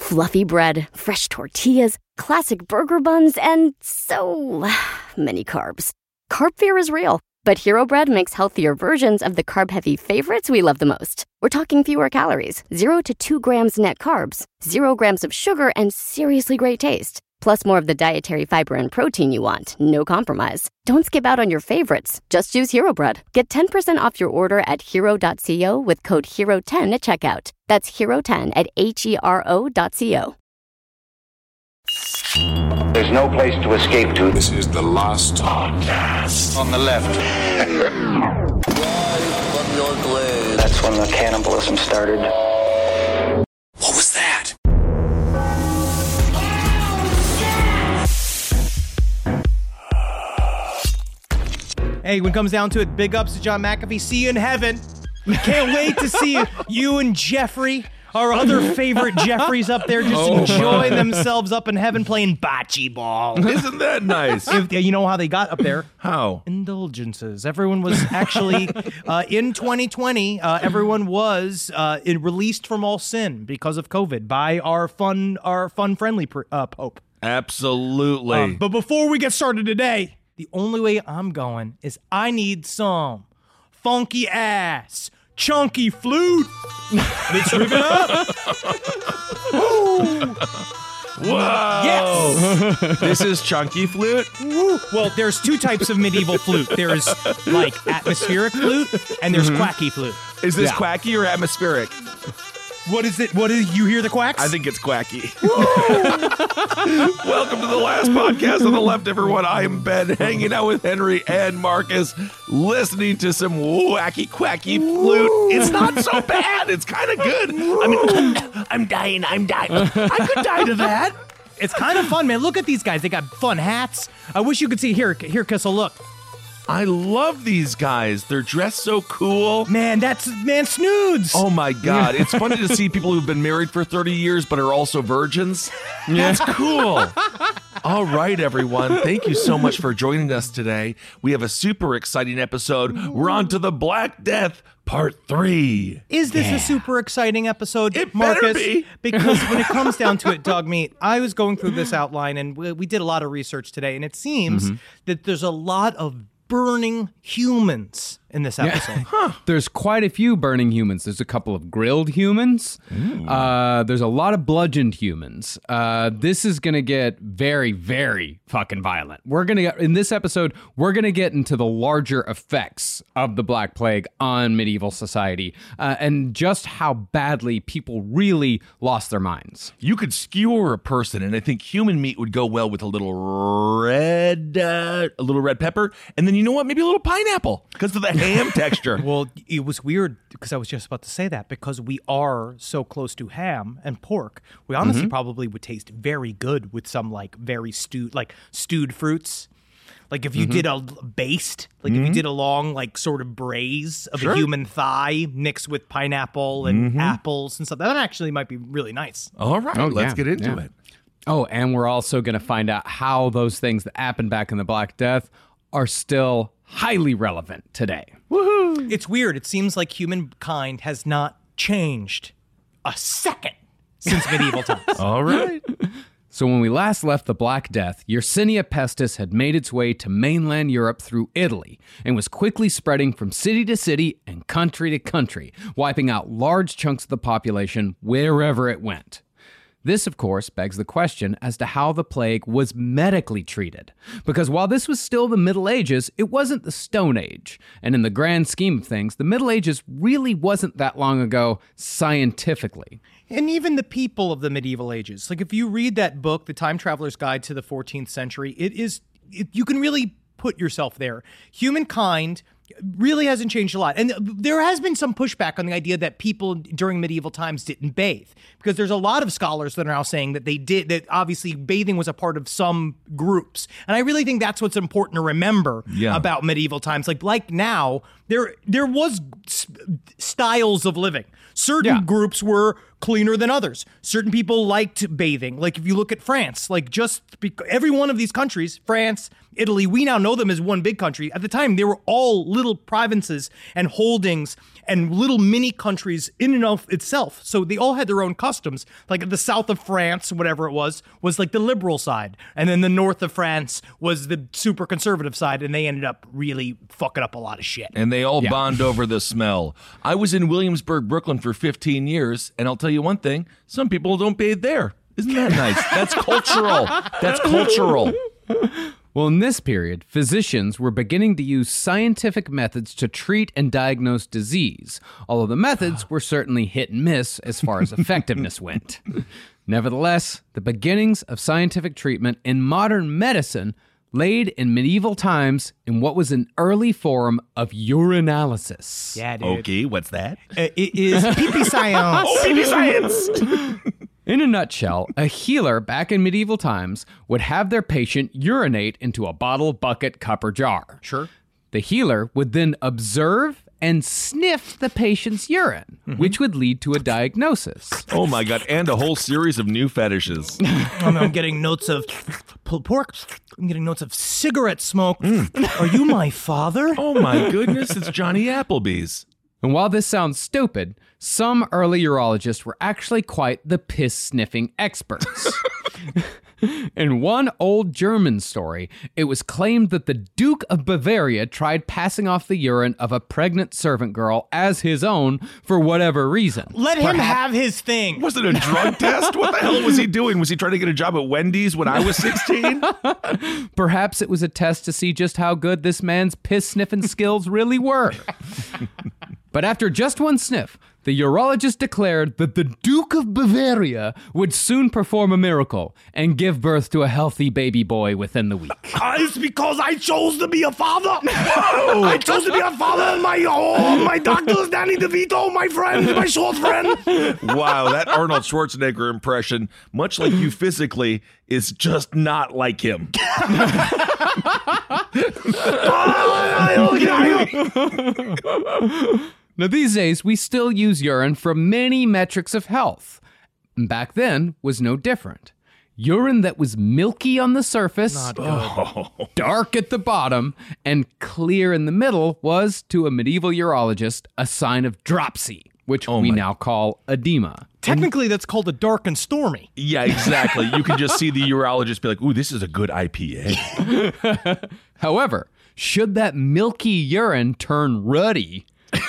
Fluffy bread, fresh tortillas, classic burger buns, and so many carbs. Carb fear is real, but Hero Bread makes healthier versions of the carb heavy favorites we love the most. We're talking fewer calories, 0 to 2 grams net carbs, 0 grams of sugar, and seriously great taste. Plus more of the dietary fiber and protein you want, no compromise. Don't skip out on your favorites. Just use Hero Bread. Get 10% off your order at hero.co with code HERO10 at checkout. That's HERO10 at H E R O.co. There's no place to escape to. This is the last podcast. On the left. That's when the cannibalism started. Hey, when it comes down to it, big ups to John McAfee. See you in heaven. Can't wait to see you, you and Jeffrey, our other favorite Jeffreys up there, just Oh, enjoying themselves up in heaven playing bocce ball. Isn't that nice? If, you know how they got up there? How? Indulgences. Everyone was actually uh, in 2020. Uh, everyone was uh, released from all sin because of COVID by our fun, our fun friendly pr- uh, Pope. Absolutely. Um, but before we get started today, the only way I'm going is I need some funky ass, chunky flute. Let's rip it up. Yes. this is Chunky Flute. Woo. Well, there's two types of medieval flute. There's like atmospheric flute and there's mm-hmm. quacky flute. Is this Yeah. quacky or atmospheric? What is it? What is you hear the quacks? I think it's quacky. Welcome to the last podcast on the left, everyone. I am Ben, hanging out with Henry and Marcus, listening to some wacky, quacky flute. It's not so bad. It's kind of good. I mean, I'm dying. I'm dying. I could die to that. it's kind of fun, man. Look at these guys. They got fun hats. I wish you could see here. Here, Kissel, look. I love these guys. They're dressed so cool. Man, that's man snoods. Oh my God. It's funny to see people who've been married for 30 years but are also virgins. That's cool. All right, everyone. Thank you so much for joining us today. We have a super exciting episode. We're on to the Black Death Part 3. Is this a super exciting episode, It Marcus? be. because when it comes down to it, dog meat, I was going through this outline and we, we did a lot of research today, and it seems Mm-hmm. that there's a lot of burning humans in this episode. There's quite a few burning humans. There's a couple of grilled humans. Uh, there's a lot of bludgeoned humans. Uh, this is gonna get very, very fucking violent. We're gonna in this episode. We're gonna get into the larger effects of the Black Plague on medieval society uh, and just how badly people really lost their minds. You could skewer a person, and I think human meat would go well with a little red, uh, a little red pepper, and then you know what? Maybe a little pineapple because of the ham texture. Well, it was weird because I was just about to say that because we are so close to ham and pork. We honestly Mm-hmm. probably would taste very good with some like very stewed, like stewed fruits. Like if you Mm-hmm. did a baste, like if you did a long like sort of braise of a human thigh mixed with pineapple and Mm-hmm. apples and stuff, that actually might be really nice. All right, Oh, let's yeah, get into yeah. it. Oh, and we're also going to find out how those things that happened back in the Black Death are still highly relevant today. It's weird. It seems like humankind has not changed a second since medieval times. All right. So, when we last left the Black Death, Yersinia pestis had made its way to mainland Europe through Italy and was quickly spreading from city to city and country to country, wiping out large chunks of the population wherever it went. This, of course, begs the question as to how the plague was medically treated. Because while this was still the Middle Ages, it wasn't the Stone Age. And in the grand scheme of things, the Middle Ages really wasn't that long ago scientifically. And even the people of the medieval ages. Like if you read that book, The Time Traveler's Guide to the 14th Century, it is it, you can really put yourself there. Humankind really hasn't changed a lot. And there has been some pushback on the idea that people during medieval times didn't bathe because there's a lot of scholars that are now saying that they did, that obviously bathing was a part of some groups. And I really think that's what's important to remember Yeah. about medieval times. Like, like now, there, there was styles of living. Certain Yeah. groups were cleaner than others. Certain people liked bathing. Like if you look at France, like just bec- every one of these countries, France, Italy, we now know them as one big country. At the time, they were all little provinces and holdings and little mini countries in and of itself. So they all had their own customs. Like the south of France, whatever it was, was like the liberal side, and then the north of France was the super conservative side, and they ended up really fucking up a lot of shit. and they all bond over the smell. I was in Williamsburg, Brooklyn for 15 years, and I'll tell you one thing some people don't bathe there. Isn't that nice? That's cultural. That's cultural. Well, in this period, physicians were beginning to use scientific methods to treat and diagnose disease, although the methods were certainly hit and miss as far as effectiveness went. Nevertheless, the beginnings of scientific treatment in modern medicine laid in medieval times in what was an early form of urinalysis. Yeah, dude. Okay, what's that? Uh, It is pee science. Baby science. In a nutshell, a healer back in medieval times would have their patient urinate into a bottle, bucket, cup, or jar. Sure. The healer would then observe and sniff the patient's urine, which would lead to a diagnosis. Oh my god, and a whole series of new fetishes. I'm, I'm getting notes of pulled pork. I'm getting notes of cigarette smoke. Mm. Are you my father? Oh my goodness, it's Johnny Applebee's. And while this sounds stupid, some early urologists were actually quite the piss sniffing experts. In one old German story, it was claimed that the Duke of Bavaria tried passing off the urine of a pregnant servant girl as his own for whatever reason. Let him have his thing. Was it a drug test? What the hell was he doing? Was he trying to get a job at Wendy's when I was 16? Perhaps it was a test to see just how good this man's piss sniffing skills really were. but after just one sniff, the urologist declared that the Duke of Bavaria would soon perform a miracle and give birth to a healthy baby boy within the week. Uh, it's because I chose to be a father. I chose to be a father. My oh, my doctor is Danny DeVito, my friend, my short friend. wow, that Arnold Schwarzenegger impression, much like you physically, is just not like him. Now, these days, we still use urine for many metrics of health. Back then was no different. Urine that was milky on the surface, oh. dark at the bottom, and clear in the middle was, to a medieval urologist, a sign of dropsy, which oh we now call edema. Technically, that's called a dark and stormy. Yeah, exactly. You can just see the urologist be like, ooh, this is a good IPA. However, should that milky urine turn ruddy,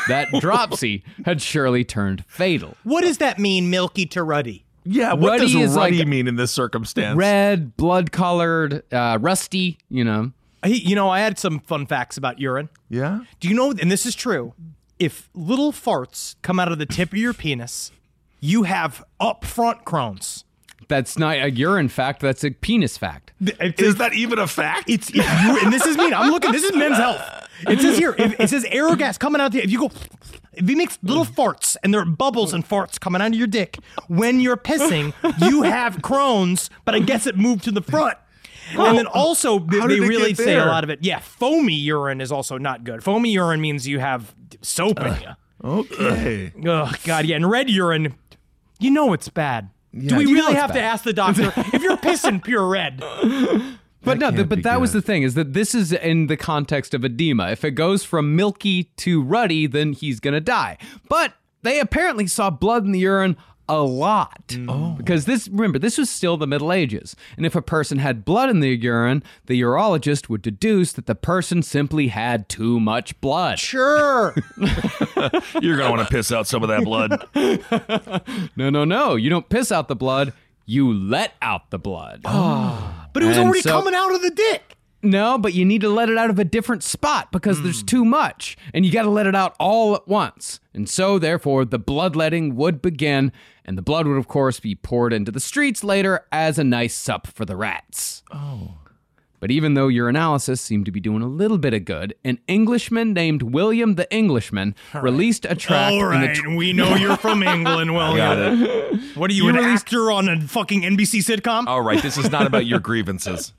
that dropsy had surely turned fatal. What does that mean, milky to ruddy? Yeah, what Ruddy does ruddy like- mean in this circumstance? Red, blood colored, uh, rusty, you know. Hey, you know, I had some fun facts about urine. Yeah? Do you know, and this is true, if little farts come out of the tip of your penis, you have upfront Crohn's. That's not a urine fact, that's a penis fact. Is that even a fact? It's if you, and this is me. I'm looking. This is men's health. It says here. If, it says air gas coming out. The, if you go, if you make little farts and there are bubbles and farts coming out of your dick when you're pissing, you have Crohn's. But I guess it moved to the front. And then also they, they really say a lot of it. Yeah, foamy urine is also not good. Foamy urine means you have soap in you. Okay. Oh God, yeah. And red urine, you know it's bad. Do we really it's have to ask the doctor if you're pissing pure red? But no, th- can't but be that was the thing is that this is in the context of edema. If it goes from milky to ruddy, then he's going to die. But they apparently saw blood in the urine a lot. Mm. Oh. Because this, remember, this was still the Middle Ages. And if a person had blood in their urine, the urologist would deduce that the person simply had too much blood. Sure. You're going to want to piss out some of that blood. No, no, no. You don't piss out the blood, you let out the blood. Ah. But it was And already so- coming out of the dick. No, but you need to let it out of a different spot because there's hmm. too much, and you got to let it out all at once. And so, therefore, the bloodletting would begin, and the blood would, of course, be poured into the streets later as a nice sup for the rats. Oh. But even though urinalysis seemed to be doing a little bit of good, an Englishman named William the Englishman released a tract All in tw- we know you're from England, William. Got it. What are you, You an released- actor on a fucking NBC sitcom? All right, this is not about your grievances.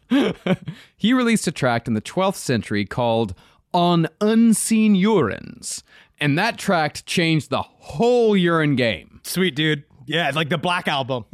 he released a tract in the 12th century called On Unseen Urines. And that tract changed the whole urine game. Sweet dude. Yeah, like the Black Album.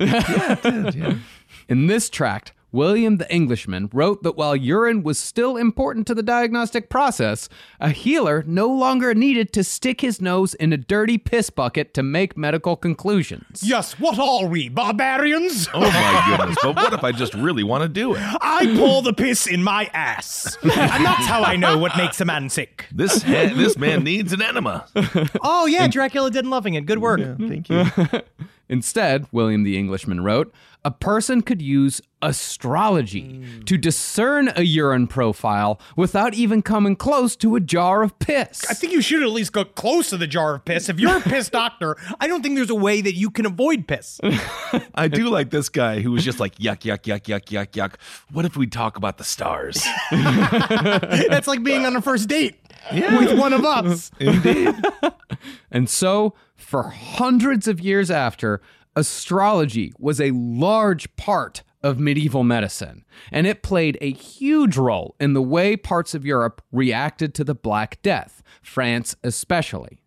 In this tract, William the Englishman wrote that while urine was still important to the diagnostic process, a healer no longer needed to stick his nose in a dirty piss bucket to make medical conclusions. yes, what are we, barbarians? Oh my goodness. But what if I just really want to do it? I pour the piss in my ass. and that's how I know what makes a man sick. This ha- this man needs an enema. Oh, yeah, Dracula didn't loving it. Good work. Thank you. Instead, William the Englishman wrote, a person could use astrology to discern a urine profile without even coming close to a jar of piss. I think you should at least go close to the jar of piss. If you're a piss doctor, I don't think there's a way that you can avoid piss. I do like this guy who was just like yuck yuck yuck yuck yuck yuck. What if we talk about the stars? That's like being on a first date with one of us. Indeed. And so, for hundreds of years after, astrology was a large part of medieval medicine, and it played a huge role in the way parts of Europe reacted to the Black Death, France especially.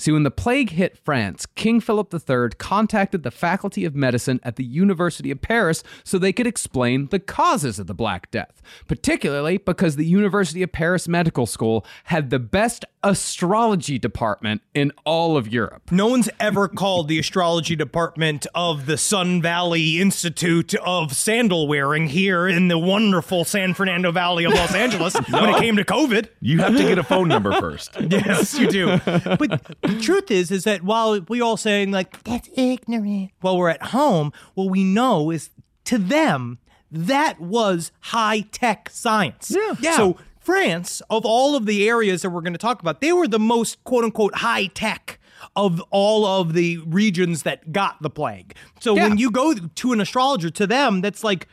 See, when the plague hit France, King Philip III contacted the Faculty of Medicine at the University of Paris so they could explain the causes of the Black Death, particularly because the University of Paris Medical School had the best astrology department in all of Europe. No one's ever called the astrology department of the Sun Valley Institute of Sandal Wearing here in the wonderful San Fernando Valley of Los Angeles when it came to COVID. You have to get a phone number first. Yes, you do. But the truth is, is that while we're all saying like that's ignorant, while we're at home, what we know is to them that was high tech science. Yeah. Yeah. So France, of all of the areas that we're going to talk about, they were the most quote unquote high tech of all of the regions that got the plague. So Yeah. when you go to an astrologer, to them, that's like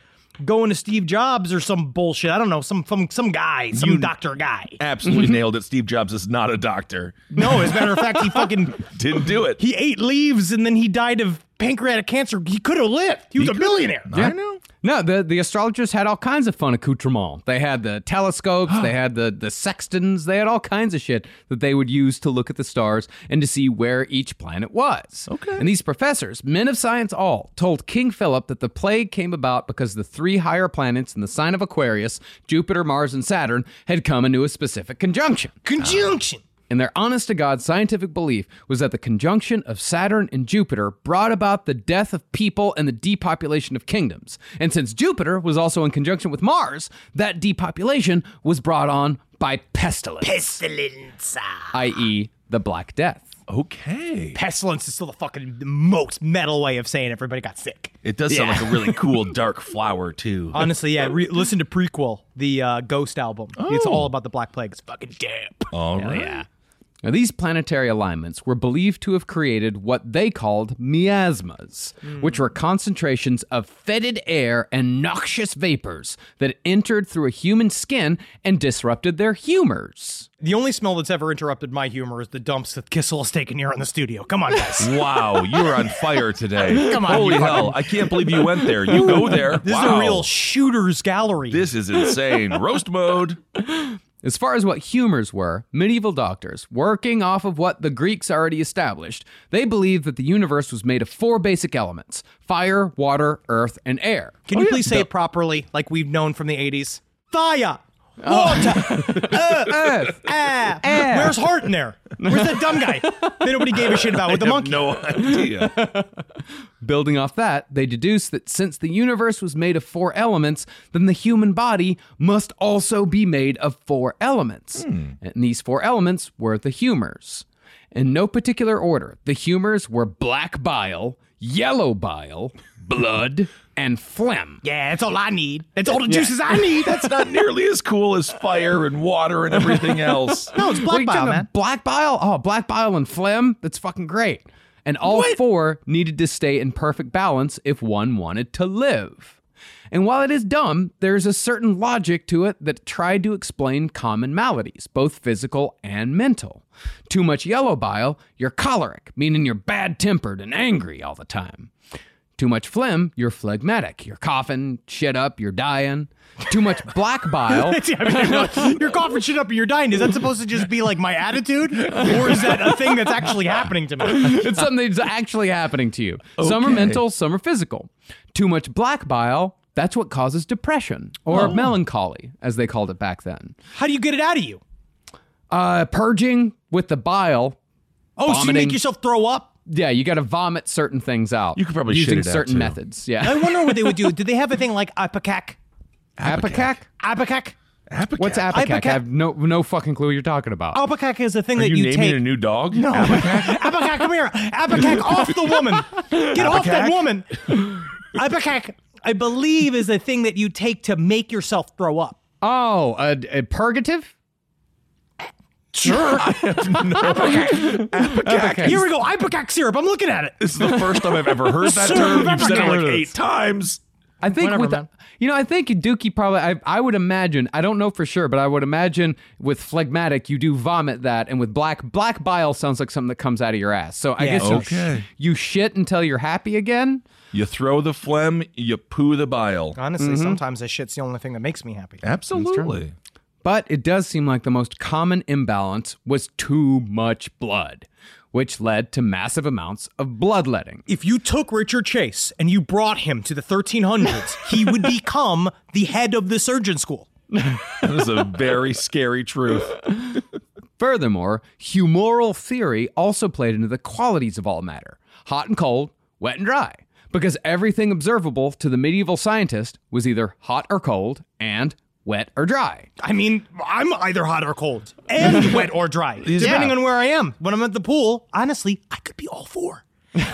going to Steve Jobs or some bullshit. I don't know, some some some guy, some doctor guy. Absolutely nailed it. Steve Jobs is not a doctor. No, as a matter of fact, he fucking Didn't do it. he ate leaves and then he died of pancreatic cancer. He could have lived. He was a billionaire. I know. No, the, the astrologers had all kinds of fun accoutrements. They had the telescopes, they had the, the sextants, they had all kinds of shit that they would use to look at the stars and to see where each planet was. Okay. And these professors, men of science all, told King Philip that the plague came about because the three higher planets in the sign of Aquarius, Jupiter, Mars, and Saturn, had come into a specific conjunction. Conjunction. And their honest to God scientific belief was that the conjunction of Saturn and Jupiter brought about the death of people and the depopulation of kingdoms. And since Jupiter was also in conjunction with Mars, that depopulation was brought on by pestilence, Pestilence. i.e., the Black Death. Okay. Pestilence is still the fucking most metal way of saying everybody got sick. It does sound like a really cool dark flower too. Honestly, yeah. Re- listen to Prequelle, the uh, Ghost album. It's all about the Black Plague. It's fucking damp. All right. Now, these planetary alignments were believed to have created what they called miasmas, hmm. which were concentrations of fetid air and noxious vapors that entered through a human skin and disrupted their humors. The only smell that's ever interrupted my humor is the dumps that Kissel has taken here in the studio. Come on, guys. Wow, you're on fire today. Come on, Holy you hell. I can't believe you went there. You go there. This wow. is a real shooter's gallery. This is insane. Roast mode. As far as what humors were, medieval doctors, working off of what the Greeks already established, they believed that the universe was made of four basic elements fire, water, earth, and air. Can you oh, please say it properly, like we've known from the 80s? Fire! Water! Earth! Ah, Where's Heart in there? Where's that dumb guy that nobody gave a shit about with the have monkey? no idea. Building off that, they deduced that since the universe was made of four elements, then the human body must also be made of four elements. And these four elements were the humors. In no particular order, the humors were black bile, yellow bile, blood, and phlegm. Yeah, that's all I need. That's all the juices I need. That's not nearly as cool as fire and water and everything else. no, it's black bile, man. Black bile? Oh, black bile and phlegm? That's fucking great. And all four needed to stay in perfect balance if one wanted to live. And while it is dumb, there's a certain logic to it that tried to explain common maladies, both physical and mental. Too much yellow bile, you're choleric, meaning you're bad tempered and angry all the time. Too much phlegm, you're phlegmatic. You're coughing, shit up, you're dying. Too much black bile. I mean, you're coughing shit up and you're dying. Is that supposed to just be like my attitude? Or is that a thing that's actually happening to me? it's something that's actually happening to you. Some are mental, some are physical. Too much black bile, that's what causes depression or melancholy, as they called it back then. How do you get it out of you? Uh, purging with the bile. Oh, so you make yourself throw up? Yeah, you got to vomit certain things out. You could probably using shit it out, certain too. methods. Yeah, I Yeah. wonder what they would do. Do they have a thing like ipecac? Apicac? Ipecac? Apicac. What's apicac? Ipecac- I have no no fucking clue what you're talking about. Ipecac is a thing Are that you, you, naming take. a new dog? No. Apicac, come here. Apicac, off the woman. Get off that woman. Ipecac, I believe, is a thing that you take to make yourself throw up. Oh, a, a purgative? Sure. I have no Apicac. Here we go. Ipecac syrup. I'm looking at it. This is the first time I've ever heard that Sir, term. You've said it like Apicac. eight times. I think Whatever, with man. you know, I think Dookie probably. I, I would imagine. I don't know for sure, but I would imagine with phlegmatic, you do vomit that, and with black black bile sounds like something that comes out of your ass. So I Yeah. guess you, Okay. you shit until you're happy again. You throw the phlegm, you poo the bile. Honestly, mm-hmm. sometimes that shit's the only thing that makes me happy. Absolutely. But it does seem like the most common imbalance was too much blood, which led to massive amounts of bloodletting. If you took Richard Chase and you brought him to the 1300s, he would become the head of the surgeon school. That is a very scary truth. Furthermore, humoral theory also played into the qualities of all matter hot and cold, wet and dry, because everything observable to the medieval scientist was either hot or cold and wet or dry. I mean, I'm either hot or cold and wet or dry, depending on where I am. When I'm at the pool, honestly, I could be all four,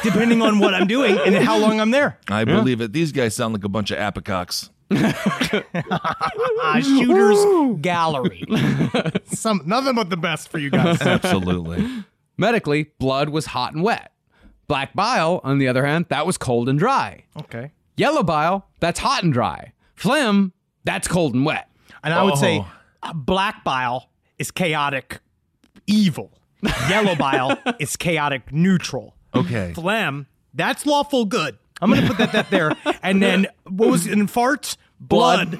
depending on what I'm doing and how long I'm there. I believe it. These guys sound like a bunch of apicox. Uh, shooter's gallery. Some nothing but the best for you guys. Absolutely. Medically, blood was hot and wet. Black bile, on the other hand, that was cold and dry. Okay. Yellow bile, that's hot and dry. Phlegm, that's cold and wet. And I would say Oh. uh, black bile is chaotic evil. Yellow bile is chaotic neutral. Okay. Phlegm, that's lawful good. I'm going to put that, that there. And then what was it in farts? Blood,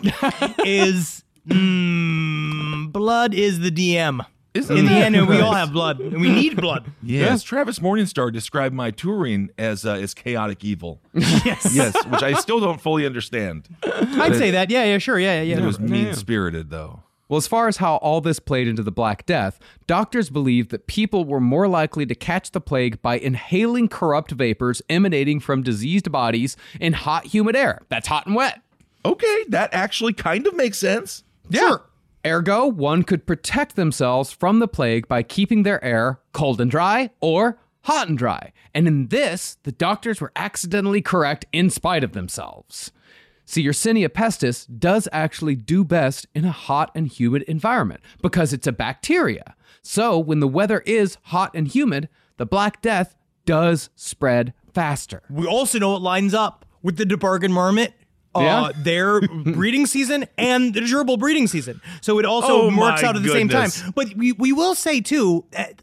is mm, blood is the DM. Isn't In the that end, we all have blood, and we need blood. Yes, Travis Morningstar described my touring as uh, as chaotic evil. Yes, Yes, which I still don't fully understand. I'd say that. Yeah, yeah, sure, yeah, yeah. It was mean spirited though. Well, as far as how all this played into the Black Death, doctors believed that people were more likely to catch the plague by inhaling corrupt vapors emanating from diseased bodies in hot, humid air. That's hot and wet. Okay, that actually kind of makes sense. Sure. Ergo, one could protect themselves from the plague by keeping their air cold and dry or hot and dry. And in this, the doctors were accidentally correct in spite of themselves. See, Yersinia pestis does actually do best in a hot and humid environment because it's a bacteria. So when the weather is hot and humid, the Black Death does spread faster. We also know it lines up with the Tarbagan marmot. Uh, Yeah. their breeding season and the gerbil breeding season. So it also Oh works out at the same time. But we, we will say too, that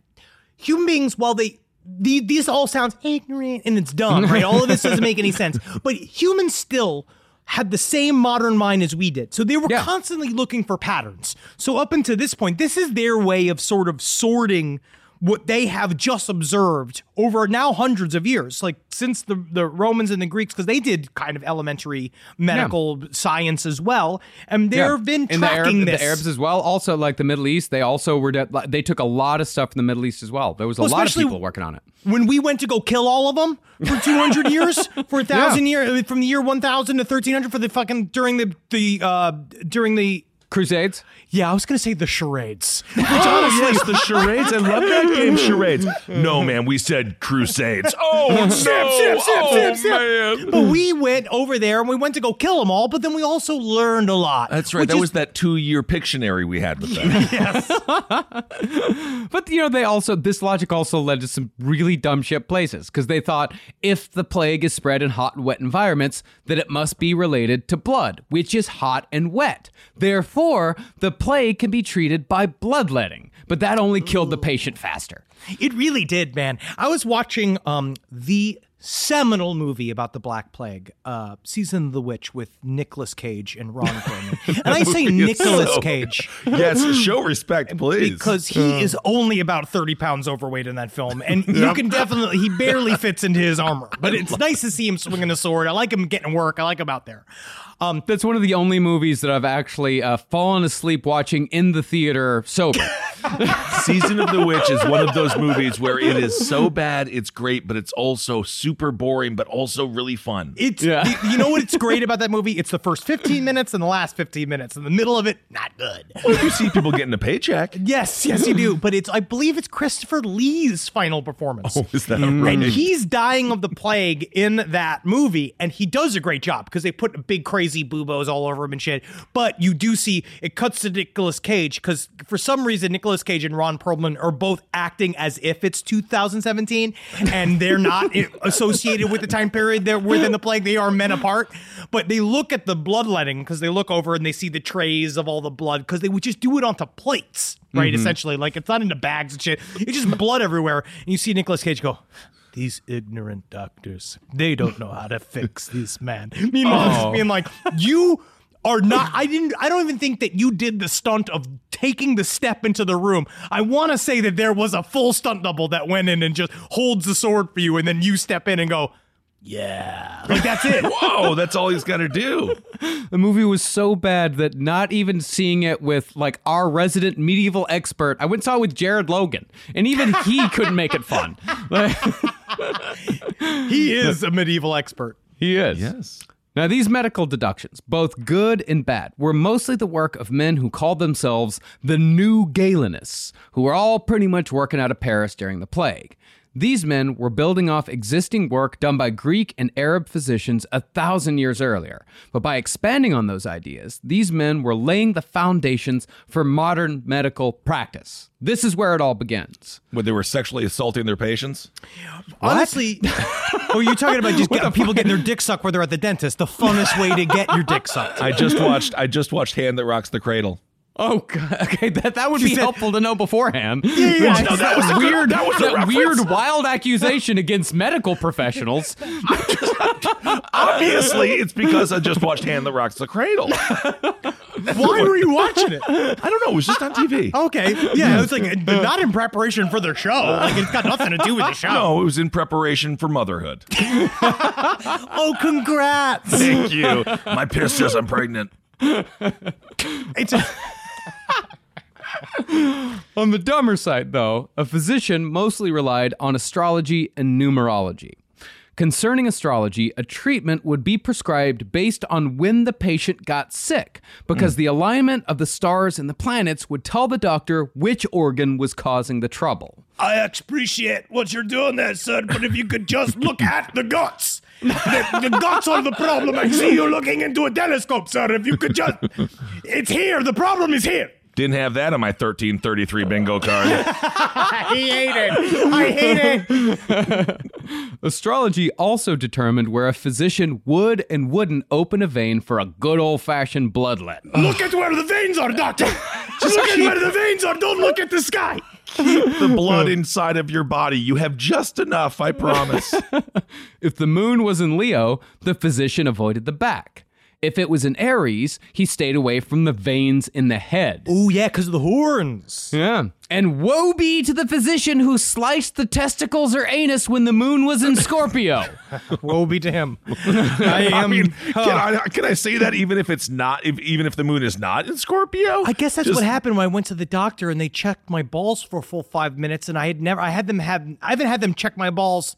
human beings, while they the, these all sounds ignorant and it's dumb, right? All of this doesn't make any sense. But humans still had the same modern mind as we did. So they were Yeah. constantly looking for patterns. So up until this point, this is their way of sort of sorting what they have just observed over now hundreds of years, like since the, the Romans and the Greeks, because they did kind of elementary medical science as well. And they've Yeah. been And the, tracking Arab- this. the Arabs as well. Also, like the Middle East, they also were de- they took a lot of stuff from the Middle East as well. There was a Well, lot of people working on it. when we went to go kill all of them for 200 years for a thousand years from the year 1000 to 1300 for the fucking during the the uh during the Crusades. Yeah, I was gonna say the charades. Oh, yes, the charades. I love that game, charades. No, man, we said crusades. Oh, no. Snap, snap, snap, oh, snap, snap. man. But we went over there and we went to go kill them all, but then we also learned a lot. That's right. which That is- was that two-year Pictionary we had with them. yes. But you know, they also this logic also led to some really dumb shit places because they thought if the plague is spread in hot and wet environments, that it must be related to blood, which is hot and wet. Therefore, the plague can be treated by bloodletting, but that only killed the patient faster. It really did, man. I was watching um the seminal movie about the Black Plague, uh, Season of the Witch with Nicolas Cage and Ron Perlman. And I say Nicolas so- Cage yes, show respect, please. because he is only about 30 pounds overweight in that film. And you can definitely, he barely fits into his armor. But it's nice to see him swinging a sword. I like him getting work. I like him out there. Um, That's one of the only movies that I've actually uh, fallen asleep watching in the theater sober. Season of the Witch is one of those movies where it is so bad it's great, but it's also super boring, but also really fun. It's Yeah. you know what's great about that movie? It's the first 15 minutes and the last 15 minutes. In the middle of it, not good. Well, you see people getting a paycheck. Yes, yes, you do. But it's I believe it's Christopher Lee's final performance. Oh, is that mm. And right? he's dying of the plague in that movie, and he does a great job because they put big crazy boobos all over him and shit. But you do see it cuts to Nicolas Cage because for some reason Nicolas Cage and Ron Perlman are both acting as if it's 2017, and they're not associated with the time period they're within the plague. They are men apart, but they look at the bloodletting because they look over and they see the trays of all the blood because they would just do it onto plates, right? Mm-hmm. Essentially, like it's not into bags and shit. It's just blood everywhere, and you see Nicolas Cage go. These ignorant doctors, they don't know how to fix this man. Meanwhile, just being like, you are not I didn't I don't even think that you did the stunt of taking the step into the room. I want to say that there was a full stunt double that went in and just holds the sword for you and then you step in and go, "Yeah." Like that's it. Whoa, that's all he's got to do. The movie was so bad that not even seeing it with like our resident medieval expert, I went and saw it with Jared Logan, and even he couldn't make it fun. Like, he is a medieval expert. he is. Yes. Now, these medical deductions, both good and bad, were mostly the work of men who called themselves the New Galenists, who were all pretty much working out of Paris during the plague. These men were building off existing work done by Greek and Arab physicians a thousand years earlier. But by expanding on those ideas, these men were laying the foundations for modern medical practice. This is where it all begins. When they were sexually assaulting their patients. Honestly, oh, you're talking about just get, people getting their dick sucked where they're at the dentist. The funnest way to get your dick sucked. I just watched. I just watched Hand That Rocks the Cradle. Oh, God. okay. That that would be said- helpful to know beforehand. yeah, No, that was a weird. that was a that reference. weird, wild accusation against medical professionals. Obviously, it's because I just watched Hand That Rocks the Cradle. Why were you watching it? I don't know. It was just on TV. Okay, yeah, it's like but not in preparation for the show. Like it's got nothing to do with the show. No, it was in preparation for motherhood. Oh, congrats! Thank you. My piss says I'm pregnant. It's a, On the dumber side, though, a physician mostly relied on astrology and numerology. Concerning astrology, a treatment would be prescribed based on when the patient got sick, because hmm. the alignment of the stars and the planets would tell the doctor which organ was causing the trouble. I appreciate what you're doing there, sir, but if you could just look at the guts. The, the guts are the problem. I see you looking into a telescope, sir. If you could just. It's here. The problem is here. Didn't have that on my 1333 bingo card. I hate it. I hate it. Astrology also determined where a physician would and wouldn't open a vein for a good old fashioned bloodlet. Look at where the veins are, doctor. Just look at where the veins are. Don't look at the sky. keep the blood inside of your body. You have just enough, I promise. If the moon was in Leo, the physician avoided the back. If it was in Aries, he stayed away from the veins in the head. Oh yeah, because of the horns. Yeah. And woe be to the physician who sliced the testicles or anus when the moon was in Scorpio. Woe be to him. I I am. mean, can I can I say that even if it's not, if, even if the moon is not in Scorpio? I guess that's Just- what happened when I went to the doctor and they checked my balls for a full five minutes, and I had never, I had them have, I haven't had them check my balls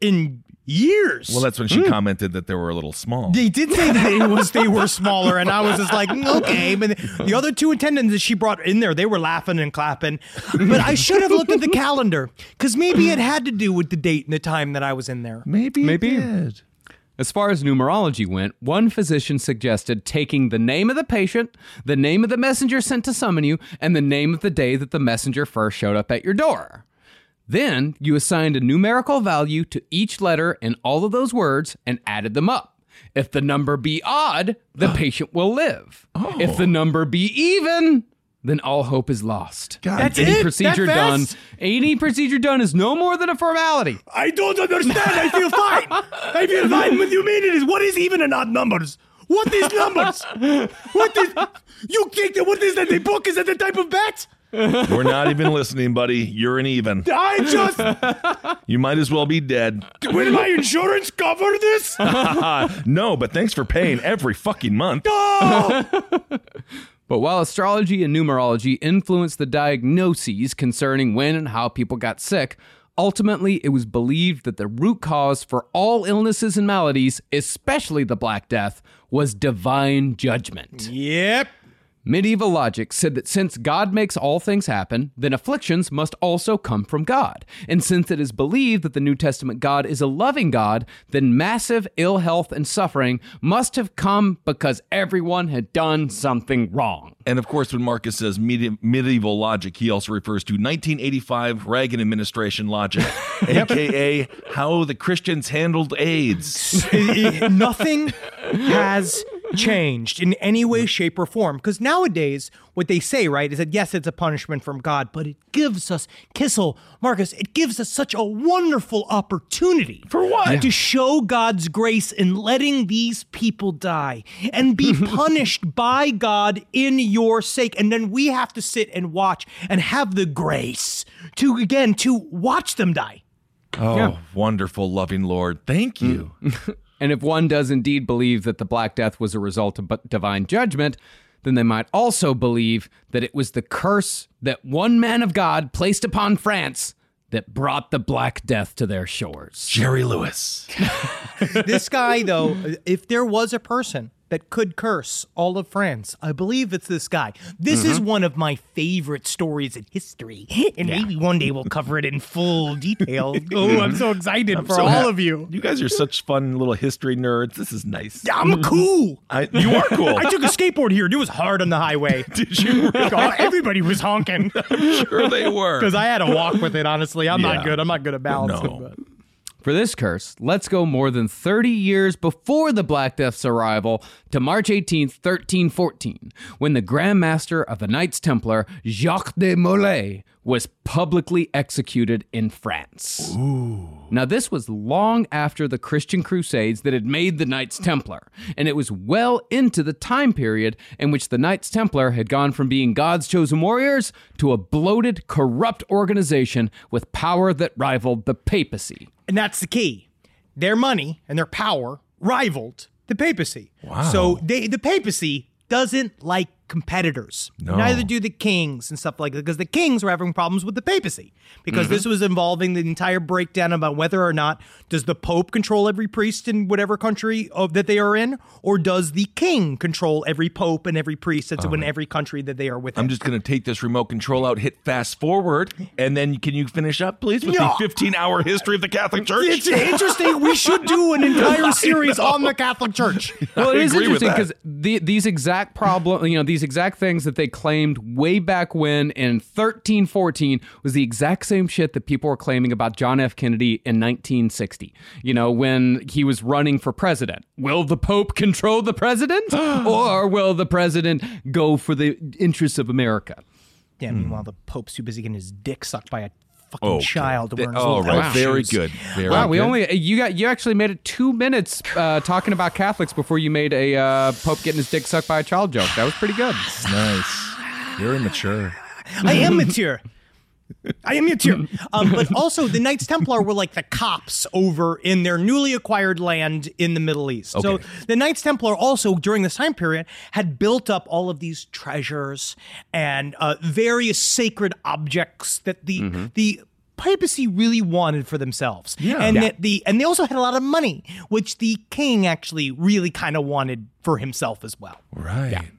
in years. Well, that's when she commented that they were a little small. They did say that it was they were smaller, and I was just like, "Mm, okay. But the other two attendants that she brought in there, they were laughing and clapping. But I should have looked at the calendar because maybe it had to do with the date and the time that I was in there. Maybe, it Maybe. did. As far as numerology went, one physician suggested taking the name of the patient, the name of the messenger sent to summon you, and the name of the day that the messenger first showed up at your door. Then you assigned a numerical value to each letter in all of those words and added them up. If the number be odd, the patient will live. If the oh. number be even, then all hope is lost. That's any it? procedure That done, any procedure done is no more than a formality. I don't understand. I feel fine. I feel fine. What you mean it is? What is even and odd numbers? What is numbers? What is? You think that? What is that? The book is that the type of bet? We're not even listening, buddy. You're an even. I just You might as well be dead. will my insurance cover this? no, but thanks for paying every fucking month. But while astrology and numerology influenced the diagnoses concerning when and how people got sick, ultimately it was believed that the root cause for all illnesses and maladies, especially the Black Death, was divine judgment. Yep. Medieval logic said that since God makes all things happen, then afflictions must also come from God. And since it is believed that the New Testament God is a loving God, then massive ill health and suffering must have come because everyone had done something wrong. And of course, when Marcus says medi- medieval logic, he also refers to 1985 Reagan administration logic, aka how the Christians handled AIDS. It- it- nothing has changed in any way, mm-hmm. shape, or form. Because nowadays, what they say, right, is that yes, it's a punishment from God, but it gives us, Kissel, Marcus, it gives us such a wonderful opportunity. For what? To show God's grace in letting these people die and be punished by God in your sake. And then we have to sit and watch and have the grace to, again, to watch them die. Oh, wonderful, loving Lord. Thank you. Mm. And if one does indeed believe that the Black Death was a result of bu- divine judgment, then they might also believe that it was the curse that one man of God placed upon France that brought the Black Death to their shores. Jerry Lewis. this guy, though, if there was a person that could curse all of France, I believe it's this guy. This is mm-hmm. one of my favorite stories in history, and maybe one day we'll cover it in full detail. oh, I'm so excited for so all ha- of you. You guys are such fun little history nerds. This is nice. I'm mm-hmm. cool. I, you are cool. I took a skateboard here. and It was hard on the highway. Did you? God, everybody was honking sure they were. because I had to walk with it. Honestly, I'm Yeah. not good. I'm not good at balancing. No. but- For this curse, let's go more than 30 years before the Black Death's arrival to March 18, 1314, when the Grand Master of the Knights Templar, Jacques de Molay, was publicly executed in France. Now, this was long after the Christian Crusades that had made the Knights Templar, and it was well into the time period in which the Knights Templar had gone from being God's chosen warriors to a bloated, corrupt organization with power that rivaled the papacy. And that's the key. Their money and their power rivaled the papacy. Wow. So they the papacy doesn't like competitors. No. Neither do the kings and stuff like that because the kings were having problems with the papacy because Mm-hmm. this was involving the entire breakdown about whether or not does the pope control every priest in whatever country of, that they are in or does the king control every pope and every priest that's in every country that they are with. I'm just going to take this remote control out, hit fast forward, and then can you finish up, please, with Yeah. the 15 hour history of the Catholic Church? it's interesting. We should do an entire series on the Catholic Church. Well, it I is interesting because the, these exact problem, you know, these exact things that they claimed way back when in 1314 was the exact same shit that people were claiming about John F. Kennedy in 1960. You know, when he was running for president. Will the Pope control the president, or will the president go for the interests of America? Yeah, meanwhile, hmm. the Pope's too busy getting his dick sucked by a fucking Okay. child wearing his Oh, little right. Very shoes. good. Very Wow, we only you got you actually made it two minutes uh, talking about Catholics before you made a uh, Pope getting his dick sucked by a child joke. That was pretty good. Nice. You're immature. I am mature. I am mature. Um, but also, the Knights Templar were like the cops over in their newly acquired land in the Middle East. So the Knights Templar also, during this time period, had built up all of these treasures and uh, various sacred objects that the the papacy really wanted for themselves. Yeah. And Yeah. the and they also had a lot of money, which the king actually really kind of wanted for himself as well. Right.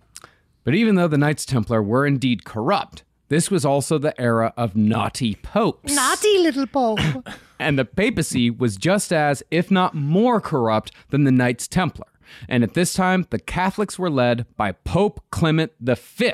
But even though the Knights Templar were indeed corrupt, this was also the era of naughty popes. Naughty little pope. and the papacy was just as, if not more corrupt than the Knights Templar. And at this time, the Catholics were led by Pope Clement V.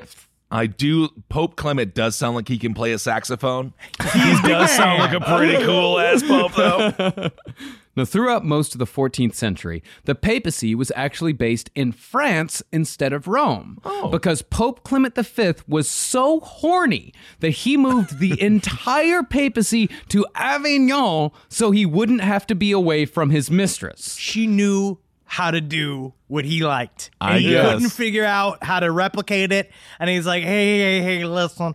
I do. Pope Clement does sound like he can play a saxophone. he does sound like a pretty cool ass pope, though. Now, throughout most of the 14th century, the papacy was actually based in France instead of Rome. Oh. Because Pope Clement V was so horny that he moved the entire papacy to Avignon so he wouldn't have to be away from his mistress. she knew how to do what he liked. And I he guess. couldn't figure out how to replicate it. And he's like, hey, hey, hey, listen.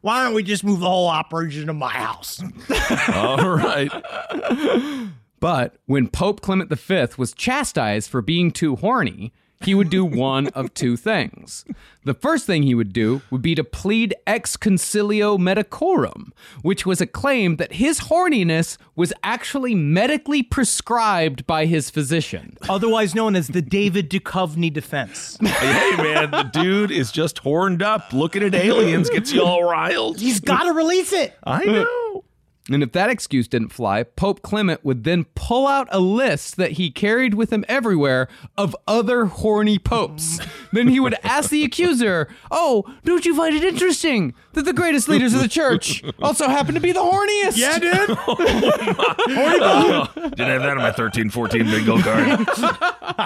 Why don't we just move the whole operation to my house? All right. But when Pope Clement V was chastised for being too horny, he would do one of two things. The first thing he would do would be to plead ex consilio medicorum, which was a claim that his horniness was actually medically prescribed by his physician. Otherwise known as the David Duchovny defense. Hey, man, the dude is just horned up. Looking at aliens gets you all riled. He's got to release it. I know. And if that excuse didn't fly, Pope Clement would then pull out a list that he carried with him everywhere of other horny popes. then he would ask the accuser, Oh, don't you find it interesting that the greatest leaders of the church also happen to be the horniest? Yeah, dude. Oh, oh didn't have that on my 13 14 bingo card.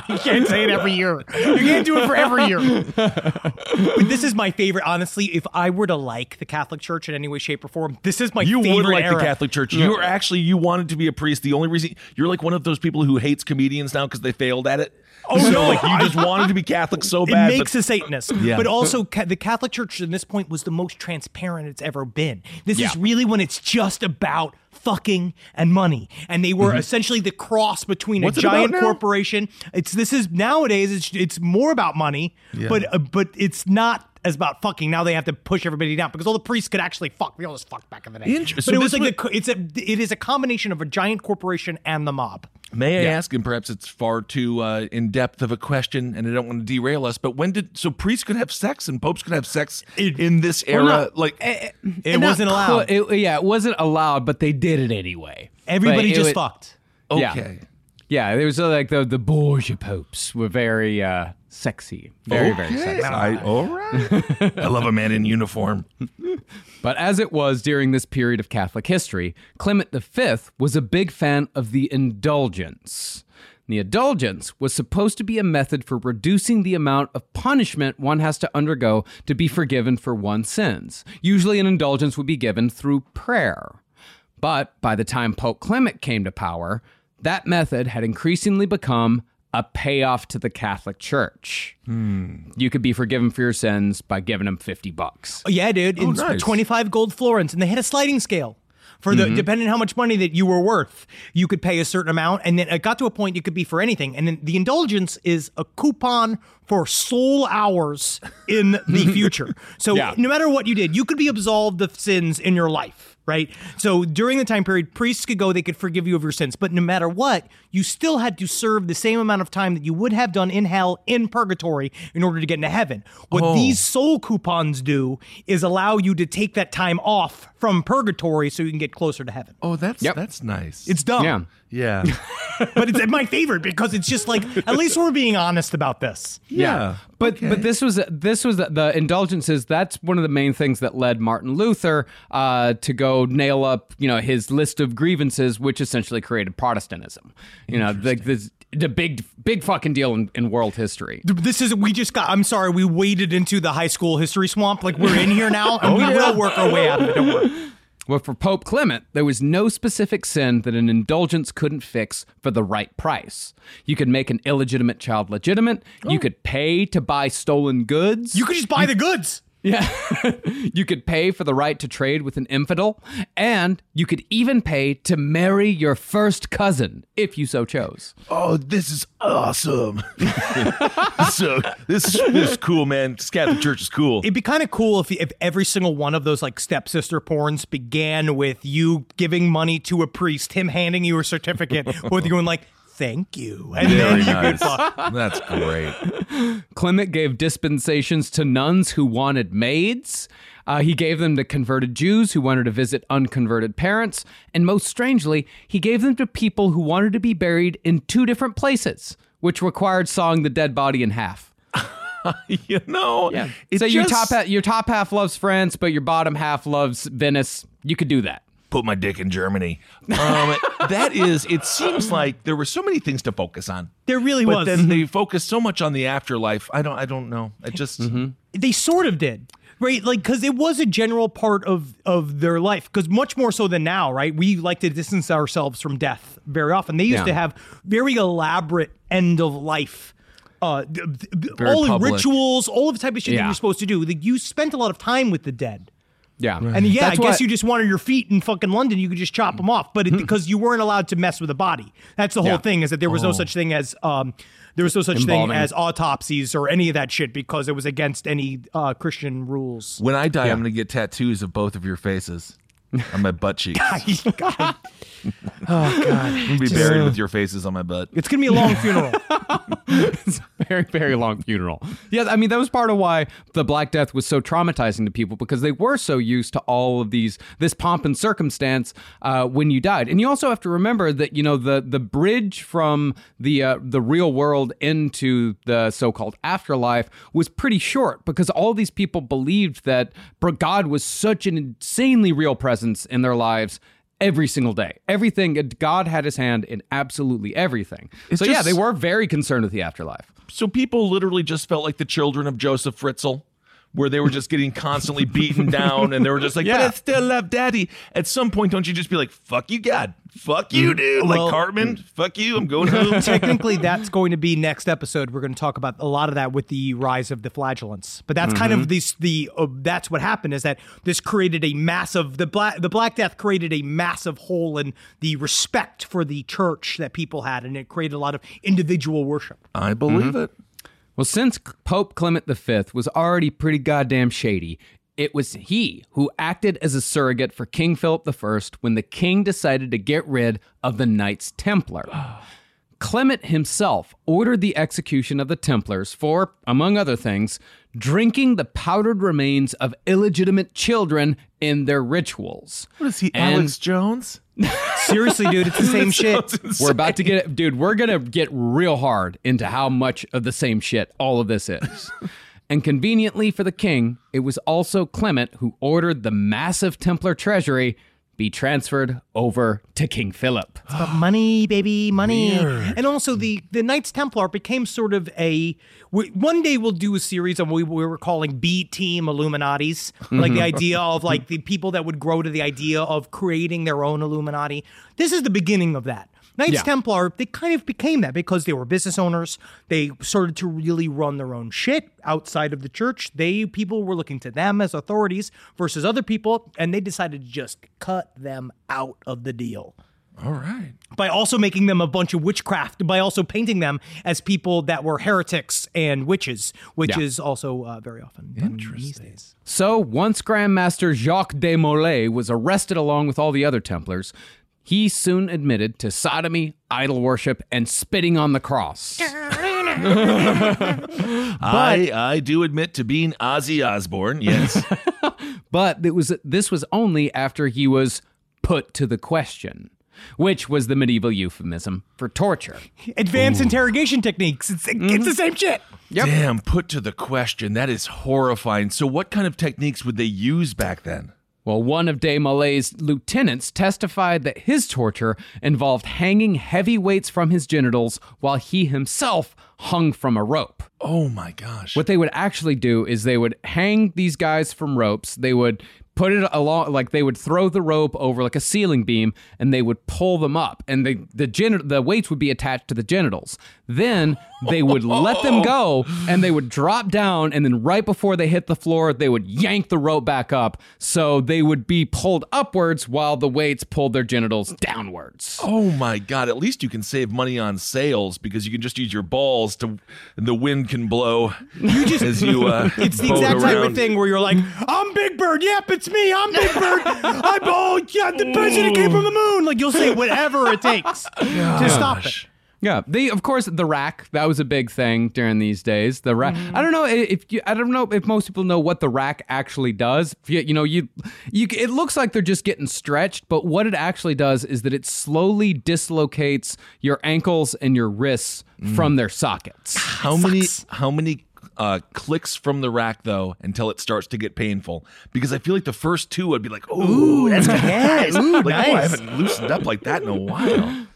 You can't say it every year. You can't do it for every year. but this is my favorite. Honestly, if I were to like the Catholic Church in any way, shape, or form, this is my You favorite would like era. the Catholic Church. You're actually, you wanted to be a priest. The only reason you're like one of those people who hates comedians now because they failed at it. Oh, so no, like you just wanted to be Catholic so bad. It makes but a Satanist. Yeah. But also, ca- the Catholic Church in this point was the most transparent it's ever been. This Yeah. is really when it's just about fucking and money. And they were essentially the cross between Mm-hmm. What's a giant corporation. It's this is nowadays it's it's more about money, but uh, but it's not as about fucking. Now they have to push everybody down because all the priests could actually fuck. We all just fucked back in the day. Inter- but so it was this like the, co- it's a it is a combination of a giant corporation and the mob. May I ask, and perhaps it's far too uh, in depth of a question, and I don't want to derail us, but when did so priests could have sex and popes could have sex in this era? no, like, It Not wasn't allowed. cl- it- yeah, it wasn't allowed, but they did it anyway. Everybody Like, just would- fucked. yeah. okay, Yeah, there was uh, like the the Borgia popes were very uh, sexy, very very Okay. sexy. I, all right. I love a man in uniform. But as it was during this period of Catholic history, Clement V was a big fan of the indulgence. The indulgence was supposed to be a method for reducing the amount of punishment one has to undergo to be forgiven for one's sins. Usually, an indulgence would be given through prayer. But by the time Pope Clement came to power, that method had increasingly become a payoff to the Catholic Church. Hmm. You could be forgiven for your sins by giving them 50 bucks. Oh, yeah, dude. Oh, in nice. 25 gold florins. And they had a sliding scale. For the mm-hmm. depending on how much money that you were worth, you could pay a certain amount, and then it got to a point you could be for anything. And then the indulgence is a coupon for soul hours in the future. So Yeah. no matter what you did, you could be absolved of sins in your life, right? So during the time period, priests could go, they could forgive you of your sins, but no matter what, you still had to serve the same amount of time that you would have done in hell in purgatory in order to get into heaven. What oh. these soul coupons do is allow you to take that time off from purgatory so you can get closer to heaven. Oh, that's Yep. that's nice. It's dumb. Yeah. Yeah, but it's my favorite because it's just like at least we're being honest about this. yeah. But Okay. but this was this was the, the indulgences. That's one of the main things that led Martin Luther uh, to go nail up you know his list of grievances, which essentially created Protestantism. You know, the, this the big big fucking deal in, in world history. This is we just got. I'm sorry, we waded into the high school history swamp. Like we're in here now, and we will work our way out of it. Don't worry. Well, for Pope Clement, there was no specific sin that an indulgence couldn't fix for the right price. You could make an illegitimate child legitimate. You oh. could pay to buy stolen goods. You could just buy the goods. Yeah. you could pay for the right to trade with an infidel, and you could even pay to marry your first cousin if you so chose. Oh, this is awesome. so this is, this is cool, man. This Catholic Church is cool. It'd be kind of cool if if every single one of those like stepsister porns began with you giving money to a priest, him handing you a certificate, with you going like, "Thank you," and Very nice. could. That's great. Clement gave dispensations to nuns who wanted maids. Uh, he gave them to converted Jews who wanted to visit unconverted parents. And most strangely, he gave them to people who wanted to be buried in two different places, which required sawing the dead body in half. You know, Yeah. it so your top ha- your top half loves France, but your bottom half loves Venice. You could do that. Put my dick in Germany. Um, that is, it seems like there were so many things to focus on. There really But was. then they focused so much on the afterlife. I don't, I don't know. I just, they sort of did right like because it was a general part of of their life because much more so than now right we like to distance ourselves from death very often they used Yeah. to have very elaborate end of life uh th- th- Very all the public. rituals all of the type of shit that you're supposed to do like you spent a lot of time with the dead Yeah. and yeah, That's I guess what- you just wanted your feet in fucking London. You could just chop them off, but it, because you weren't allowed to mess with the body. That's the whole Yeah. thing. Is that there was no such thing as um, there was no such Embalming. thing as autopsies or any of that shit because it was against any uh, Christian rules. when I die, I'm going to get tattoos of both of your faces on my butt cheeks. God. I'm going to be buried with your faces on my butt. It's gonna be a long funeral. it's a very very long funeral yeah i mean that was part of why the black death was so traumatizing to people because they were so used to all of these this pomp and circumstance uh, when you died and you also have to remember that you know the the bridge from the uh, the real world into the so-called afterlife was pretty short because all these people believed that god was such an insanely real presence in their lives every single day. Everything, God had his hand in absolutely everything. It's so, yeah, they were very concerned with the afterlife. So people literally just felt like the children of Joseph Fritzl, where they were just getting constantly beaten down and they were just like, but I still love daddy. At some point, don't you just be like, fuck you, God. Fuck you, dude. Well- like Cartman, fuck you. I'm going home. Technically, that's going to be next episode. We're going to talk about a lot of that with the rise of the flagellants. But that's kind Mm-hmm. of this the uh, that's what happened is that this created a massive the black the Black Death created a massive hole in the respect for the church that people had, and it created a lot of individual worship. I believe it. Well, since Pope Clement V was already pretty goddamn shady, it was he who acted as a surrogate for King Philip I when the king decided to get rid of the Knights Templar. Clement himself ordered the execution of the Templars for, among other things, drinking the powdered remains of illegitimate children in their rituals. What is he, And- Alex Jones? Seriously, dude, it's the same shit. We're about to get, dude, we're going to get real hard into how much of the same shit all of this is. and conveniently for the king, it was also Clement who ordered the massive Templar treasury be transferred over to King Philip. But money, baby, money. And also, the the Knights Templar became sort of a. We, one day we'll do a series on what we, we were calling B Team Illuminatis, mm-hmm. like the idea of like the people that would grow to the idea of creating their own Illuminati. This is the beginning of that. Knights Yeah. Templar, they kind of became that because they were business owners. They started to really run their own shit outside of the church. They people were looking to them as authorities versus other people, and they decided to just cut them out of the deal All right. by also making them a bunch of witchcraft, by also painting them as people that were heretics and witches, which Yeah. is also uh, very often these days. So, once Grandmaster Jacques de Molay was arrested along with all the other Templars, he soon admitted to sodomy, idol worship, and spitting on the cross. I, I do admit to being Ozzy Osbourne. Yes. But it was this was only after he was put to the question, which was the medieval euphemism for torture. Advanced interrogation techniques. It's, it's the mm-hmm. same shit. Damn, put to the question. That is horrifying. So, what kind of techniques would they use back then? Well, one of de Molay's lieutenants testified that his torture involved hanging heavy weights from his genitals while he himself hung from a rope. Oh my gosh. What they would actually do is they would hang these guys from ropes. They would put it along like they would throw the rope over like a ceiling beam and they would pull them up and the the gen- the weights would be attached to the genitals then they would let them go and they would drop down and then right before they hit the floor they would yank the rope back up so they would be pulled upwards while the weights pulled their genitals downwards Oh my god! At least you can save money on sails because you can just use your balls to, and the wind can blow. You just as you. Uh, It's the boat exact type of thing where you're like, I'm Big Bird. Yep, it's me. I'm Big Bird. I'm oh yeah, the president came from the moon. Like you'll say whatever it takes oh, to stop it. Yeah, they of course the rack that was a big thing during these days. The rack. I don't know if you. I don't know if most people know what the rack actually does. You, you know, you, you. It looks like they're just getting stretched, but what it actually does is that it slowly dislocates your ankles and your wrists from mm. their sockets. How many? How many? Uh, clicks from the rack though until it starts to get painful because I feel like the first two would be like, "Ooh, that's nice." like, oh, I haven't loosened up like that in a while.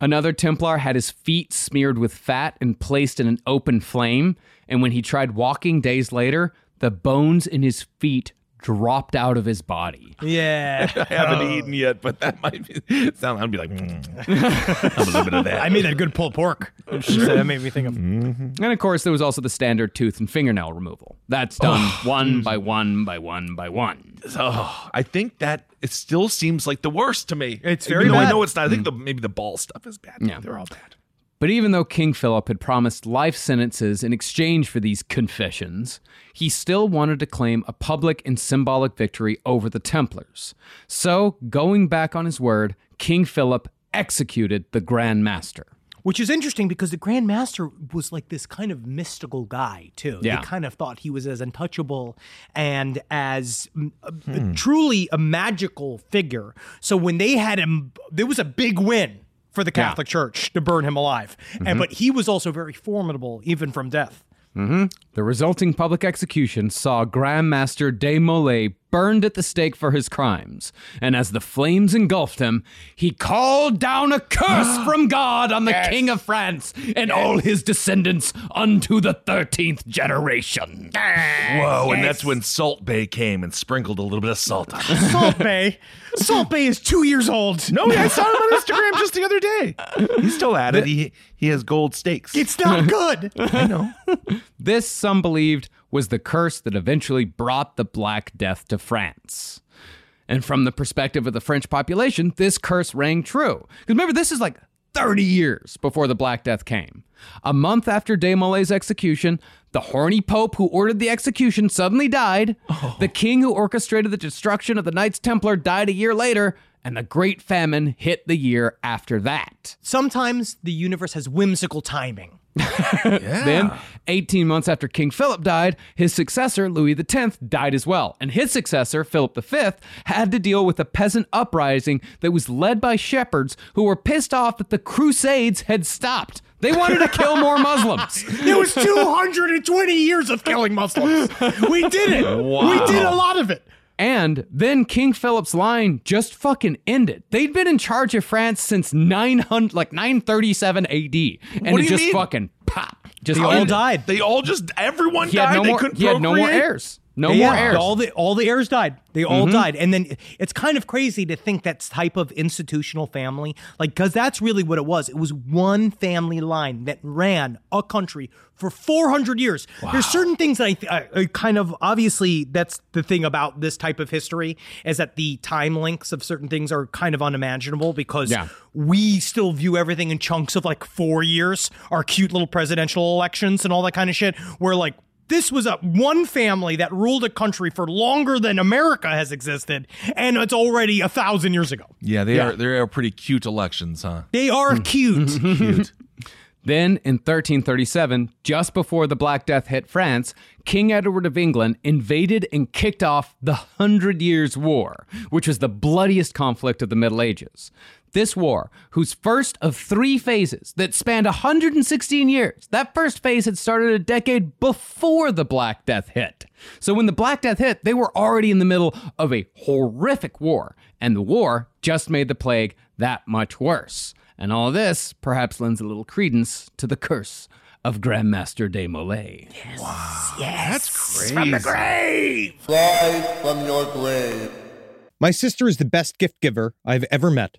Another Templar had his feet smeared with fat and placed in an open flame, and when he tried walking days later, the bones in his feet dropped out of his body. Yeah. I haven't oh. eaten yet, but that might be sound. I'd be like, mm. have a little bit of that. I made that good pulled pork. That made me think of. Mm-hmm. And of course, there was also the standard tooth and fingernail removal. That's done oh, one mm. by one by one by one. Oh, I think that it still seems like the worst to me. It's very though I know it's not. I think mm. the maybe the ball stuff is bad. Yeah. they're all bad. But even though King Philip had promised life sentences in exchange for these confessions, he still wanted to claim a public and symbolic victory over the Templars. So, going back on his word, King Philip executed the Grand Master. Which is interesting because the Grand Master was like this kind of mystical guy too. Yeah. They kind of thought he was as untouchable and as mm, a- truly a magical figure. So when they had him, there was a big win for the Catholic Church to burn him alive. And but he was also very formidable even from death. Mm-hmm. The resulting public execution saw Grand Master de Molay burned at the stake for his crimes, and as the flames engulfed him, he called down a curse from God on the King of France and all his descendants unto the thirteenth generation. Whoa! And that's when Salt Bae came and sprinkled a little bit of salt on it. Salt Bae. Salt Bae is two years old. no, I saw him on Instagram just the other day. He's still at it. He he has gold steaks. It's not good. I know. This, some believed, was the curse that eventually brought the Black Death to France. And from the perspective of the French population, this curse rang true. Because remember, this is like 30 years before the Black Death came. A month after de Molay's execution, the horny pope who ordered the execution suddenly died. Oh. The king who orchestrated the destruction of the Knights Templar died a year later, and the Great Famine hit the year after that. Sometimes the universe has whimsical timing. Then, 18 months after King Philip died, his successor, Louis X, died as well. And his successor, Philip V, had to deal with a peasant uprising that was led by shepherds who were pissed off that the Crusades had stopped. They wanted to kill more Muslims. it was 220 years of killing Muslims. We did it. We did a lot of it. And then King Philip's line just fucking ended. They'd been in charge of France since 900, like 937 AD. And do it you just mean? fucking pop. Just They all died. They all just everyone He died. had, no they more, couldn't he had no more heirs. No Yeah, more heirs. All the all the heirs died. They all mm-hmm. died, and then it's kind of crazy to think that type of institutional family, like because that's really what it was. It was one family line that ran a country for 400 years. There's certain things that I, th- I, I kind of obviously that's the thing about this type of history is that the time links of certain things are kind of unimaginable because Yeah. we still view everything in chunks of like four years, our cute little presidential elections and all that kind of shit. Where like this was a one family that ruled a country for longer than America has existed, and it's already a thousand years ago. Yeah, they are. They are pretty cute elections, huh? They are hmm. cute. Cute. Then, in 1337, just before the Black Death hit France, King Edward of England invaded and kicked off the Hundred Years' War, which was the bloodiest conflict of the Middle Ages. This war, whose first of three phases that spanned 116 years, that first phase had started a decade before the Black Death hit. So when the Black Death hit, they were already in the middle of a horrific war, and the war just made the plague that much worse. And all this perhaps lends a little credence to the curse of Grandmaster de Molay. Yes, yes, That's crazy. Fly from your grave. My sister is the best gift giver I've ever met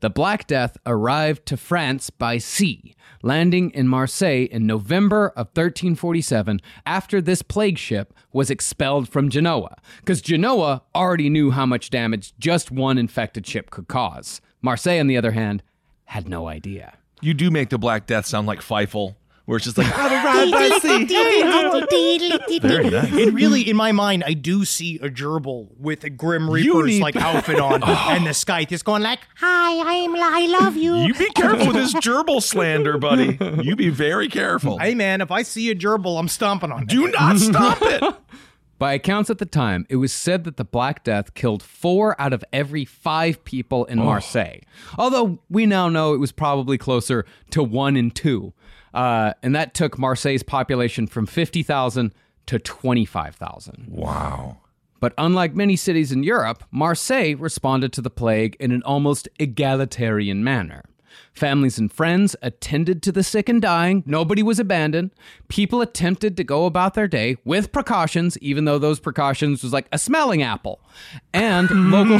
the Black Death arrived to France by sea, landing in Marseille in November of 1347 after this plague ship was expelled from Genoa, because Genoa already knew how much damage just one infected ship could cause. Marseille, on the other hand, had no idea. You do make the Black Death sound like Fievel. Where it's just like, have a ride by sea. Very nice. It really, in my mind, I do see a gerbil with a Grim Reaper's need- like outfit on, oh. and the Skype is going like, "Hi, I'm I love you." You be careful with this gerbil slander, buddy. You be very careful. Hey man, if I see a gerbil, I'm stomping on it. Do not stop it. By accounts at the time, it was said that the Black Death killed four out of every five people in oh. Marseille. Although we now know it was probably closer to one in two. Uh, and that took Marseille's population from 50,000 to 25,000. Wow. But unlike many cities in Europe, Marseille responded to the plague in an almost egalitarian manner. Families and friends attended to the sick and dying. Nobody was abandoned. People attempted to go about their day with precautions, even though those precautions was like a smelling apple. And mm. local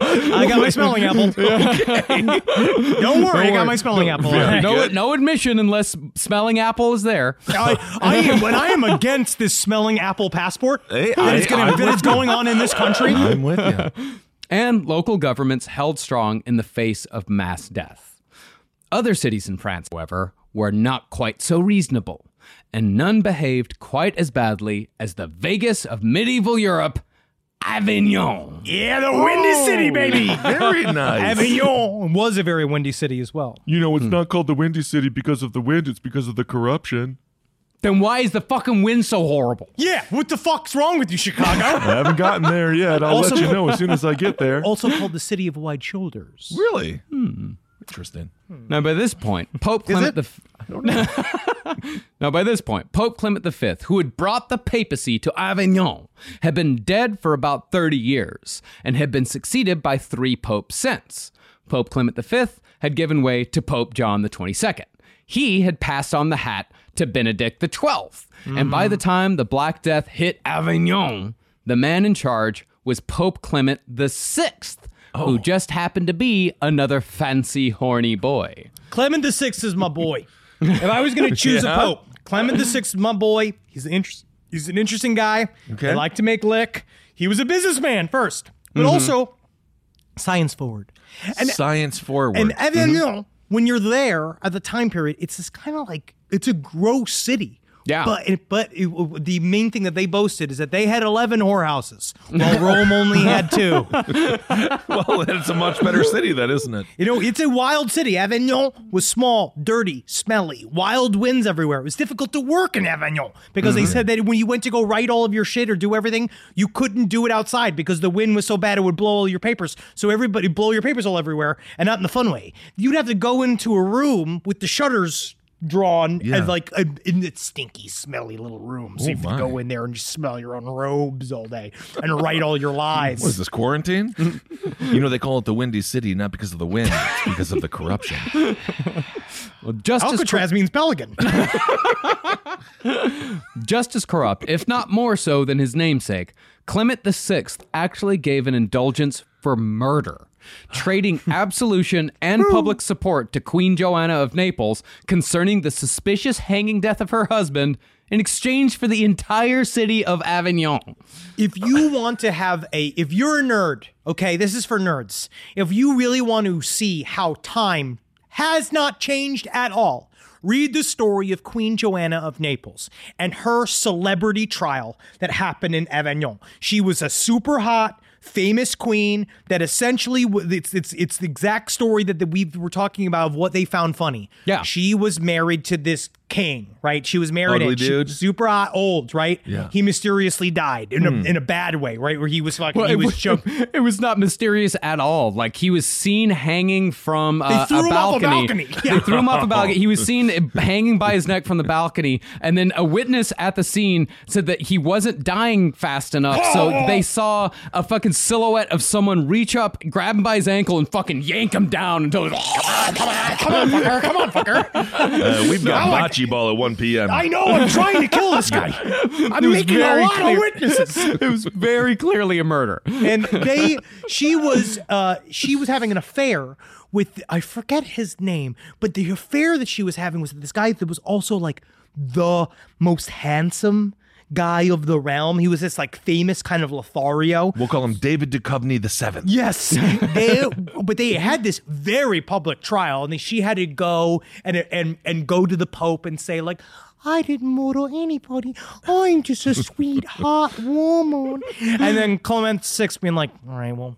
I got my smelling apple. Don't worry, I got my smelling apple. no, no admission unless smelling apple is there. I, I am when I am against this smelling apple passport Hey, that is, I- gonna, I'm that with is going on in this country. I'm with you. And local governments held strong in the face of mass death. Other cities in France, however, were not quite so reasonable, and none behaved quite as badly as the Vegas of medieval Europe, Avignon. Yeah, the windy city, baby. Very nice. Avignon was a very windy city as well. You know, it's not called the Windy City because of the wind, it's because of the corruption. Then why is the fucking wind so horrible? Yeah, what the fuck's wrong with you, Chicago? I haven't gotten there yet. I'll Also- let you know as soon as I get there. also called the city of wide shoulders. Really? Hmm. Interesting. Now, by this point, Pope Clement it? the now by this point, Pope Clement V, who had brought the papacy to Avignon, had been dead for about thirty years and had been succeeded by three popes since. Pope Clement V had given way to Pope John the Twenty Second. He had passed on the hat to Benedict XII, and by the time the Black Death hit Avignon, the man in charge was Pope Clement VI, who oh. just happened to be another fancy horny boy. Clement the Sixth is my boy. If I was going to choose a pope, Clement the Sixth is my boy. He's an interest. He's an interesting guy. Okay. They like to make lick. He was a businessman first, but mm-hmm. also science forward. And Science forward. and Avignon, mm-hmm. when you're there at the time period, it's this kind of like it's a gross city. Yeah. But it, but it, the main thing that they boasted is that they had 11 whorehouses, while Rome only had two. well, it's a much better city, then, isn't it? You know, it's a wild city. Avignon was small, dirty, smelly, wild winds everywhere. It was difficult to work in Avignon because they mm-hmm. said that when you went to go write all of your shit or do everything, you couldn't do it outside because the wind was so bad it would blow all your papers. So everybody blow your papers all everywhere and not in the fun way. You'd have to go into a room with the shutters drawn Yeah. and like a, in the stinky, smelly little room. So oh, you have my. to go in there and just smell your own robes all day and write all your lies. What is this, quarantine? you know, they call it the Windy City not because of the wind, it's because of the corruption. Well, just as, Alcatraz means pelican. just as corrupt, if not more so than his namesake, Clement VI actually gave an indulgence for murder, trading absolution and public support to Queen Joanna of Naples concerning the suspicious hanging death of her husband in exchange for the entire city of Avignon. if you want to have a if you're a nerd okay this is for nerds. If you really want to see how time has not changed at all read the story of queen joanna of naples and her celebrity trial that happened in avignon. She was a super hot famous queen that essentially it's it's it's the exact story that, that we were talking about of what they found funny Yeah. she was married to this king right she was married Ugly and she- super hot old right Yeah. he mysteriously died in a in a bad way, right? Where he was fucking, he was was, choking. it was not mysterious at all. Like he was seen hanging from uh, threw a him off a balcony. balcony. Yeah. They threw him off a balcony. He was seen hanging by his neck from the balcony, and then a witness at the scene said that he wasn't dying fast enough, so they saw a fucking silhouette of someone reach up, grab him by his ankle, and fucking yank him down until. Come on, come on, come fucker, come on, fucker. Uh, we've got I like- bocce ball at 1 p.m. I know I'm trying to kill this guy. I'm was making a very lot clear. of witnesses. it was very clearly a murder. And they, she was, uh, she was having an affair with, I forget his name, but the affair that she was having was with this guy that was also like the most handsome guy of the realm. He was this like famous kind of Lothario. We'll call him David Duchovny the Seventh. Yes, they, but they had this very public trial, and she had to go and and and go to the Pope and say like. I didn't murder anybody. I'm just a sweetheart woman. And then Clement VI being like, all right, well,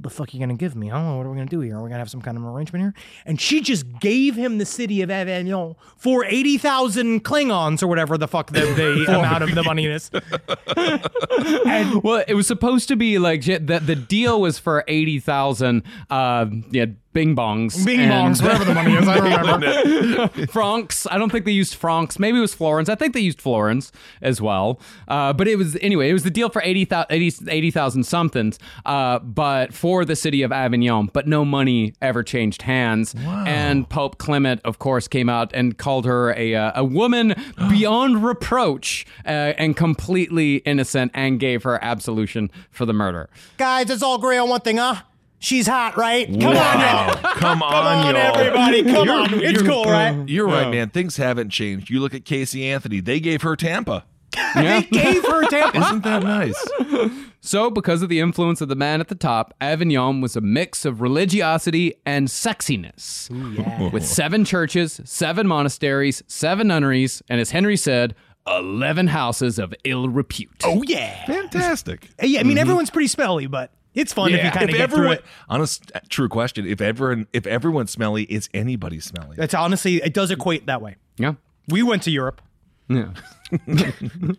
what the fuck are you gonna give me? I don't know what are we gonna do here. Are we gonna have some kind of arrangement here? And she just gave him the city of Avignon for eighty thousand Klingons or whatever the fuck the, the amount of the money is. and Well, it was supposed to be like the the deal was for eighty thousand. Uh, yeah, Bing bongs. Bing bongs, whatever the money is, I don't remember. francs. I don't think they used francs. Maybe it was florins. I think they used florins as well. Uh, but it was anyway. It was the deal for 80,000 80 80,000 somethings. Uh, but for the city of Avignon. But no money ever changed hands. And Pope Clement, of course, came out and called her a uh, a woman beyond reproach uh, and completely innocent, and gave her absolution for the murder. Guys, it's all agree on one thing, huh? She's hot, right? Come on, Wow. Come come on, on, y'all. everybody, come You're- on. It's cool, right? You're right, man. Things haven't changed. You look at Casey Anthony. They gave her Tampa. They gave her Tampa. Isn't that nice? So, because of the influence of the man at the top, Avignon was a mix of religiosity and sexiness. With seven churches, seven monasteries, seven nunneries, and as Henry said, 11 houses of ill repute. Oh yeah. Fantastic. Yeah, I mean mm-hmm. everyone's pretty smelly, but it's fun if you kind of if get through it. honest, true question. If everyone, if everyone's smelly, is anybody smelly? That's honestly, it does equate that way. Yeah. We went to Europe. Yeah.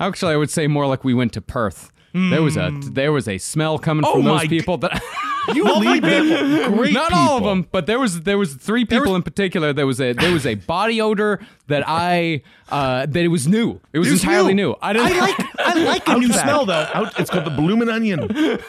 Actually, I would say more like we went to Perth. There was a there was a smell coming Oh from those my people that You leave it. Great not all of people. them, but there was there was three people in particular. There was a there was a body odor that I uh, that it was new. It was It's entirely new. I didn't. I like I like a new smell though. Out, it's called the bloomin' onion.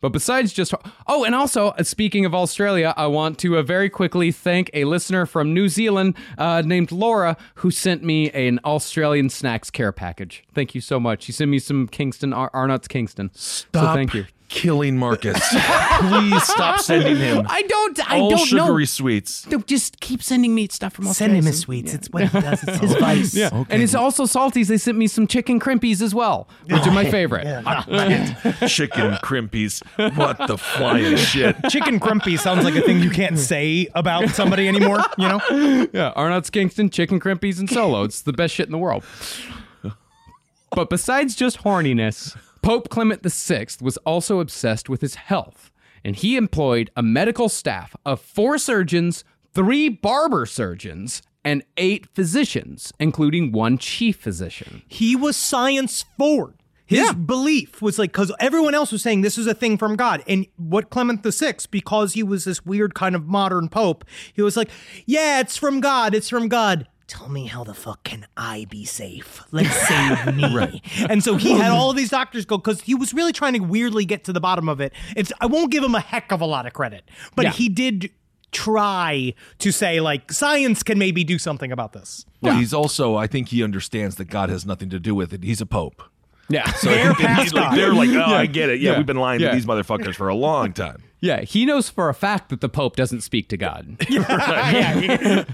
But besides just oh, and also uh, speaking of Australia, I want to uh, very quickly thank a listener from New Zealand uh, named Laura who sent me an Australian snacks care package. Thank you so much. She sent me some Kingston Ar- Arnott's Kingston. Stop So thank you. Killing Marcus. Please stop sending him I don't. I all don't know. sugary sweets. No, Just keep sending me stuff from all sides. Send him his sweets. It's what he does. It's his vice. Yeah, and it's also salties. They sent me some chicken crimpies as well, which are my favorite. Chicken crimpies. What the flying shit? Chicken crumpy sounds like a thing you can't say about somebody anymore. You know. Yeah, Arnott's Kingston, chicken crimpies, and solo. It's the best shit in the world. But besides just horniness, Pope Clement VI was also obsessed with his health, and he employed a medical staff of four surgeons, three barber surgeons, and eight physicians, including one chief physician. he was science forward. His Yeah. belief was like because everyone else was saying this is a thing from God, and what Clement VI, because he was this weird kind of modern pope, he was like, "Yeah, it's from God. It's from God." Tell me how the fuck can I be safe? Let's save me. right. And so he had all of these doctors go because he was really trying to weirdly get to the bottom of it. It's I won't give him a heck of a lot of credit, but Yeah. he did try to say like science can maybe do something about this. Well, he's also, I think he understands that God has nothing to do with it. He's a pope. Yeah. They're And he's past like, they're like, oh, I get it. Yeah, Yeah. we've been lying Yeah. to these motherfuckers for a long time. Yeah, he knows for a fact that the Pope doesn't speak to God. yeah,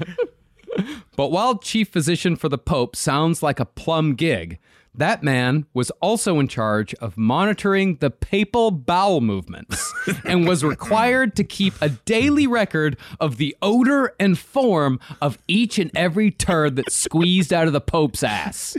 But while chief physician for the Pope sounds like a plum gig, that man was also in charge of monitoring the papal bowel movements and was required to keep a daily record of the odor and form of each and every turd that squeezed out of the Pope's ass.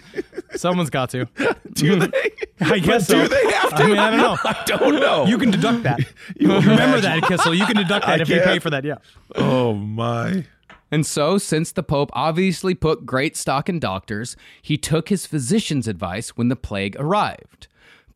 someone's got to. Do they? I guess so. Do they have to? I mean, I don't know. I don't know. You can deduct that. You Remember that, Kissel. You can deduct that I if you pay for that. Yeah. oh my. And so, since the Pope obviously put great stock in doctors, he took his physician's advice when the plague arrived.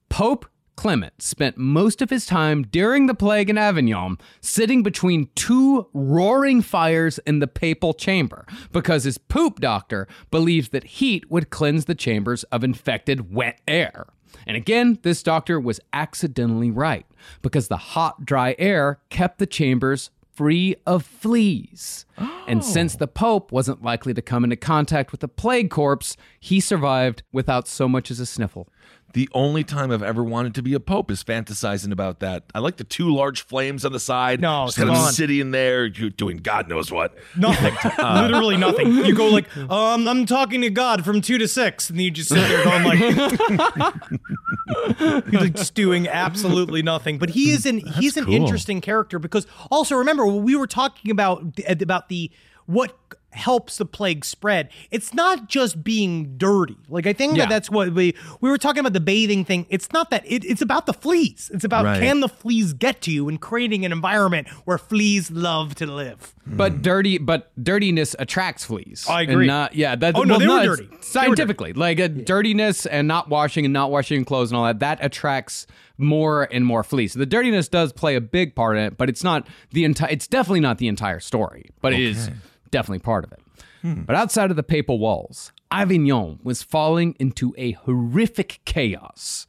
Pope Clement spent most of his time during the plague in Avignon sitting between two roaring fires in the papal chamber because his poop doctor believed that heat would cleanse the chambers of infected wet air. And again, this doctor was accidentally right because the hot, dry air kept the chambers free of fleas. And oh. since the Pope wasn't likely to come into contact with the plague corpse, he survived without so much as a sniffle. The only time I've ever wanted to be a pope is fantasizing about that. I like the two large flames on the side. No, just kind of on. sitting there you're doing God knows what. Nothing. Uh, Literally nothing. You go like, um, I'm talking to God from two to six, and you just sit there going like, He's like just doing absolutely nothing. But he is an he's an cool. interesting character because also remember we were talking about about the what helps the plague spread. It's not just being dirty. Like I think Yeah. that that's what we we were talking about the bathing thing. It's not that it, it's about the fleas. It's about Right. can the fleas get to you and creating an environment where fleas love to live. But dirty, but dirtiness attracts fleas. I And agree. not, yeah, that. Oh, no, well, they were dirty. They were Scientifically, like uh, a dirtiness and not washing and not washing clothes and all that, that attracts more and more fleas. So the dirtiness does play a big part in it, but it's not the entire. It's definitely not the entire story, but it is definitely part of it. Hmm. But outside of the papal walls, Avignon was falling into a horrific chaos.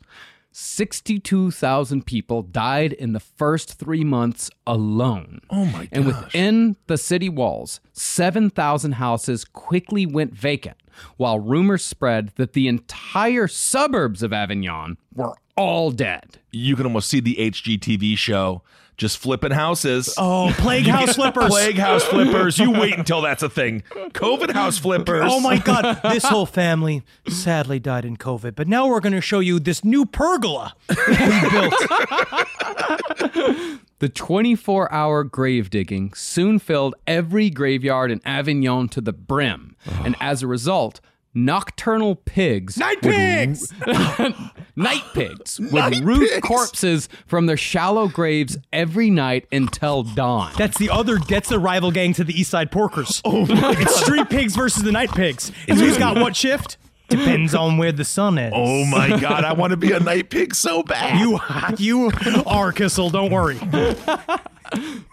62,000 people died in the first three months alone. Oh my And within the city walls, 7,000 houses quickly went vacant, while rumors spread that the entire suburbs of Avignon were all dead. You can almost see the HGTV show just flipping houses. Oh, plague house flippers. Plague house flippers. You wait until that's a thing. COVID house flippers. Oh my God! This whole family sadly died in COVID, but now we're going to show you this new pergola we built. The 24 hour grave digging soon filled every graveyard in Avignon to the brim. Oh. And as a result, nocturnal pigs. Night would- pigs! night pigs would root corpses from their shallow graves every night until dawn. That's the other. That's the rival gang to the East Side Porkers. Oh my It's street pigs versus the night pigs. And who's got what shift? Depends on where the sun is. Oh my god, I want to be a night pig so bad. You, you are Kissel. Don't worry.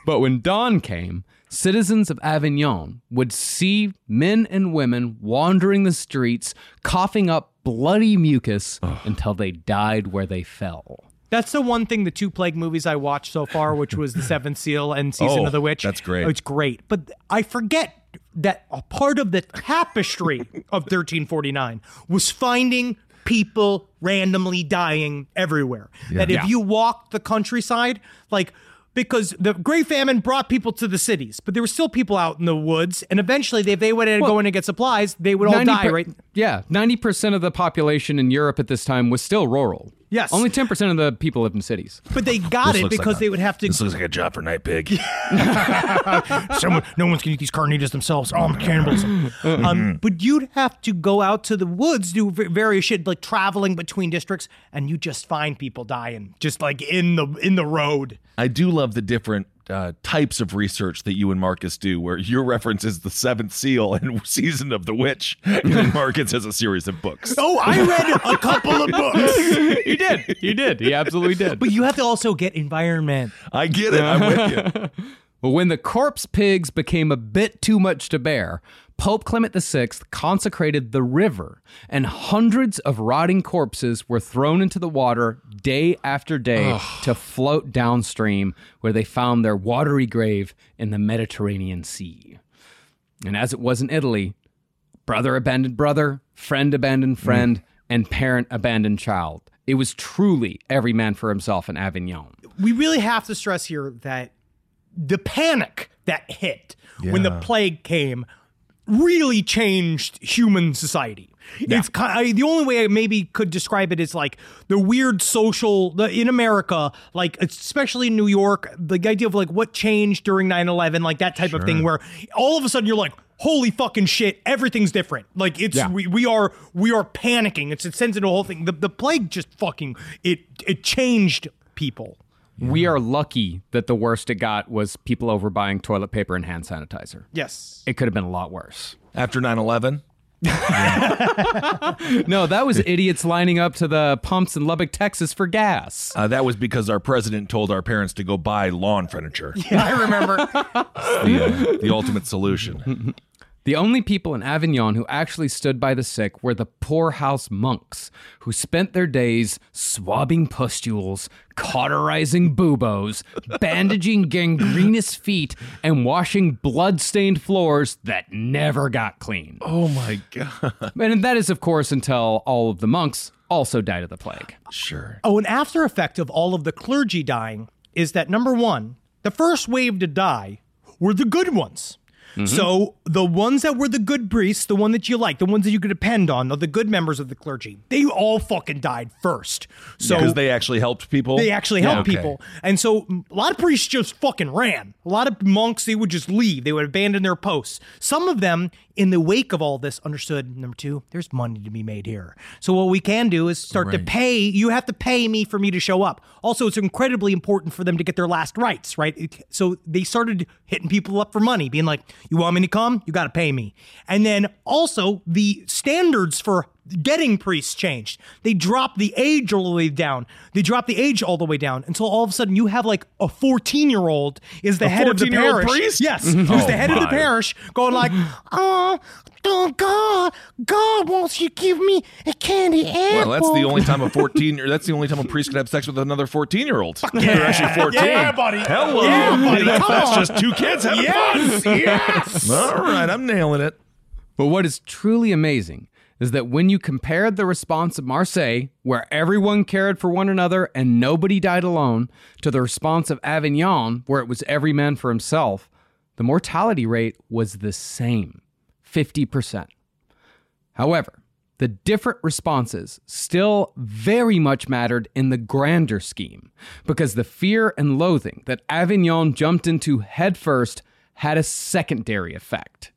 But when dawn came, citizens of Avignon would see men and women wandering the streets, coughing up bloody mucus until they died where they fell. That's the one thing the two plague movies I watched so far, which was The Seventh Seal and Season Oh, of the Witch. that's great. It's great. But I forget that a part of the tapestry of 1349 was finding people randomly dying everywhere. That if Yeah. you walked the countryside, like because the Great Famine brought people to the cities, but there were still people out in the woods, and eventually, if they, they would go in and get supplies, they would all die, per- right? Yeah, 90% of the population in Europe at this time was still rural. Yes. Only 10% of the people live in cities. But they got This it looks because like they a- would have to This looks like a job for night pig. Someone, no one's gonna eat these carnitas themselves. Oh, I'm cannibalism. um, but you'd have to go out to the woods, do v- various shit, like traveling between districts, and you just find people dying, just like in the in the road. I do love the different uh, types of research that you and Marcus do, where your reference is the Seventh Seal and Season of the Witch, and Marcus has a series of books. Oh, I read a couple of books. he did. He did. He absolutely did. But you have to also get environment. I get it. I'm with you. But when the corpse pigs became a bit too much to bear, Pope Clement VI consecrated the river, and hundreds of rotting corpses were thrown into the water day after day to float downstream, where they found their watery grave in the Mediterranean Sea. And as it was in Italy, brother abandoned brother, friend abandoned mm. friend, and parent abandoned child. It was truly every man for himself in Avignon. We really have to stress here that the panic that hit when the plague came really changed human society. It's kind the only way I maybe could describe it is like the weird social the, in America, like especially in New York, the idea of like what changed during 9/11, like that type of thing where all of a sudden you're like Holy fucking shit! Everything's different. Like it's Yeah. we, we are we are panicking. It's it sends into a whole thing. The, the plague just fucking it it changed people. We are lucky that the worst it got was people overbuying toilet paper and hand sanitizer. Yes. It could have been a lot worse. After 9 11, No, that was idiots lining up to the pumps in Lubbock, Texas for gas. uh, that was because our president told our parents to go buy lawn furniture. Yeah, I remember. the, uh, the ultimate solution. The only people in Avignon who actually stood by the sick were the poorhouse monks, who spent their days swabbing pustules, cauterizing buboes, bandaging gangrenous feet, and washing blood-stained floors that never got clean. Oh my god. And that is, of course, until all of the monks also died of the plague. Sure. Oh, an after effect of all of the clergy dying is that number one, the first wave to die were the good ones. Mm-hmm. So the ones that were the good priests, the one that you like, the ones that you could depend on, the, the good members of the clergy, they all fucking died first. So Because they actually helped people. they actually Yeah, helped okay. people. And so a lot of priests just fucking ran. A lot of monks, they would just leave. They would abandon their posts. Some of them, in the wake of all this, understood number two, there's money to be made here. So what we can do is start to pay. You have to pay me for me to show up. Also, it's incredibly important for them to get their last rites, right? So they started hitting people up for money, being like, you want me to come? You got to pay me. And then also the standards for getting priests changed. They dropped the age all the way down. They dropped the age all the way down until all of a sudden you have like a 14 year old is the head of the parish. priest? Yes, who's Oh, the head of the parish going like, oh, oh, God, God wants you to give me a candy apple. Well, that's the only time a 14 year that's the only time a priest could have sex with another 14 year old. They're actually 14. Yeah, buddy. Hello. Yeah, buddy. That's, Come that's on. just two kids having Yes, fun. yes. All right, I'm nailing it. But what is truly amazing is that when you compared the response of Marseille, where everyone cared for one another and nobody died alone, to the response of Avignon, where it was every man for himself, the mortality rate was the same 50%. However, the different responses still very much mattered in the grander scheme, because the fear and loathing that Avignon jumped into headfirst had a secondary effect.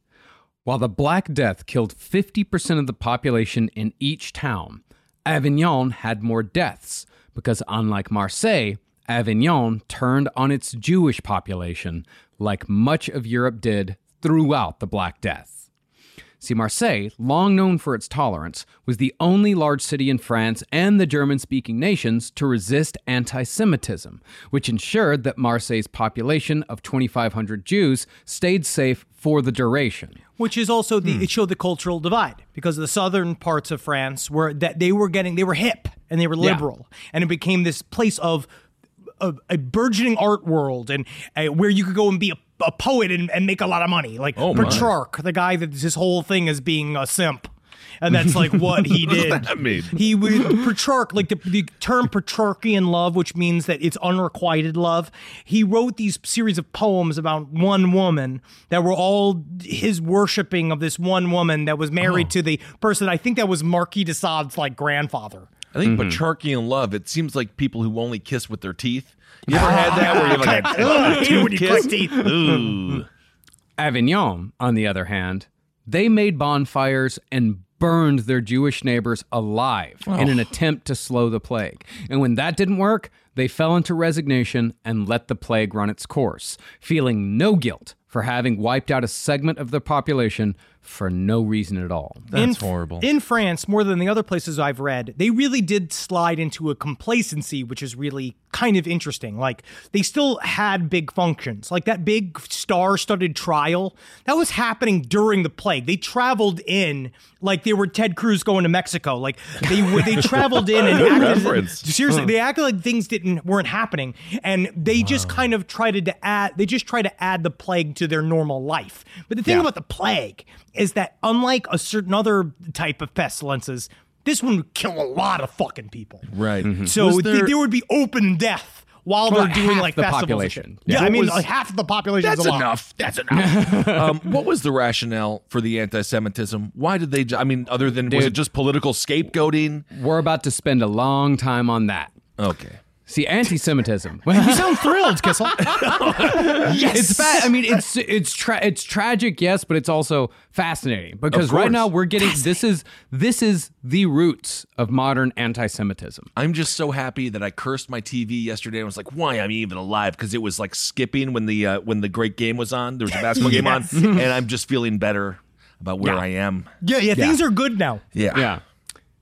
While the Black Death killed 50% of the population in each town, Avignon had more deaths because, unlike Marseille, Avignon turned on its Jewish population like much of Europe did throughout the Black Death. See, Marseille, long known for its tolerance, was the only large city in France and the German speaking nations to resist anti Semitism, which ensured that Marseille's population of 2,500 Jews stayed safe for the duration. Which is also the it showed the cultural divide because the southern parts of France were that they were getting they were hip and they were liberal. And it became this place of a, a burgeoning art world and uh, where you could go and be a, a poet and, and make a lot of money. Like Oh. Petrarch the guy that his whole thing is being a simp and that's like what he does did that mean? he would Petrarch, like the, the term Petrarchian love, which means that it's unrequited love. He wrote these series of poems about one woman that were all his worshiping of this one woman that was married to the person. I think that was Marquis de Sade's like grandfather. I think Mm-hmm. Petrarchian love, it seems like people who only kiss with their teeth. You ever had that where you have like a, Ugh, I when you kiss? teeth. Ooh. Avignon, on the other hand, they made bonfires and burned their Jewish neighbors alive in an oh. attempt to slow the plague. And when that didn't work, they fell into resignation and let the plague run its course, feeling no guilt for having wiped out a segment of the population for no reason at all. That's in, horrible. In France, more than the other places I've read, they really did slide into a complacency, which is really kind of interesting. Like they still had big functions, like that big star-studded trial that was happening during the plague. They traveled in like they were Ted Cruz going to Mexico. Like they they traveled in and acted reference. seriously. They acted like things didn't weren't happening, and they just kind of tried to add. They just tried to add the plague to their normal life. But the thing about the plague is that unlike a certain other type of pestilences, this one would kill a lot of fucking people. Right. So Was th- there- there, would be open death while they're doing like the festivals population. Yeah, Yeah. I mean was- like half of the population. That's is a lot. enough. That's enough. um, what was the rationale for the anti-Semitism? Why did they? I mean, other than was it just political scapegoating? We're about to spend a long time on that. Okay. See, anti-Semitism. You sound thrilled, Kissel. yes. It's fa- I mean, it's it's tra- it's tragic, yes, but it's also fascinating because right now we're getting this is this is the roots of modern anti-Semitism. I'm just so happy that I cursed my TV yesterday. I was like, "Why am I'm even alive?" Because it was like skipping when the uh, when the great game was on. There was a basketball game on, and I'm just feeling better about where Yeah. I am. yeah, yeah, Things are good now. Yeah. Yeah.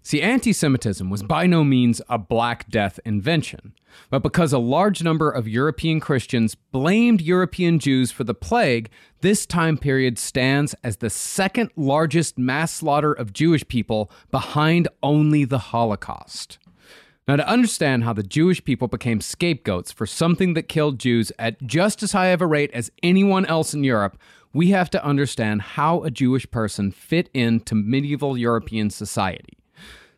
See, anti Semitism was by no means a Black Death invention, but because a large number of European Christians blamed European Jews for the plague, this time period stands as the second largest mass slaughter of Jewish people behind only the Holocaust. Now, to understand how the Jewish people became scapegoats for something that killed Jews at just as high of a rate as anyone else in Europe, we have to understand how a Jewish person fit into medieval European society.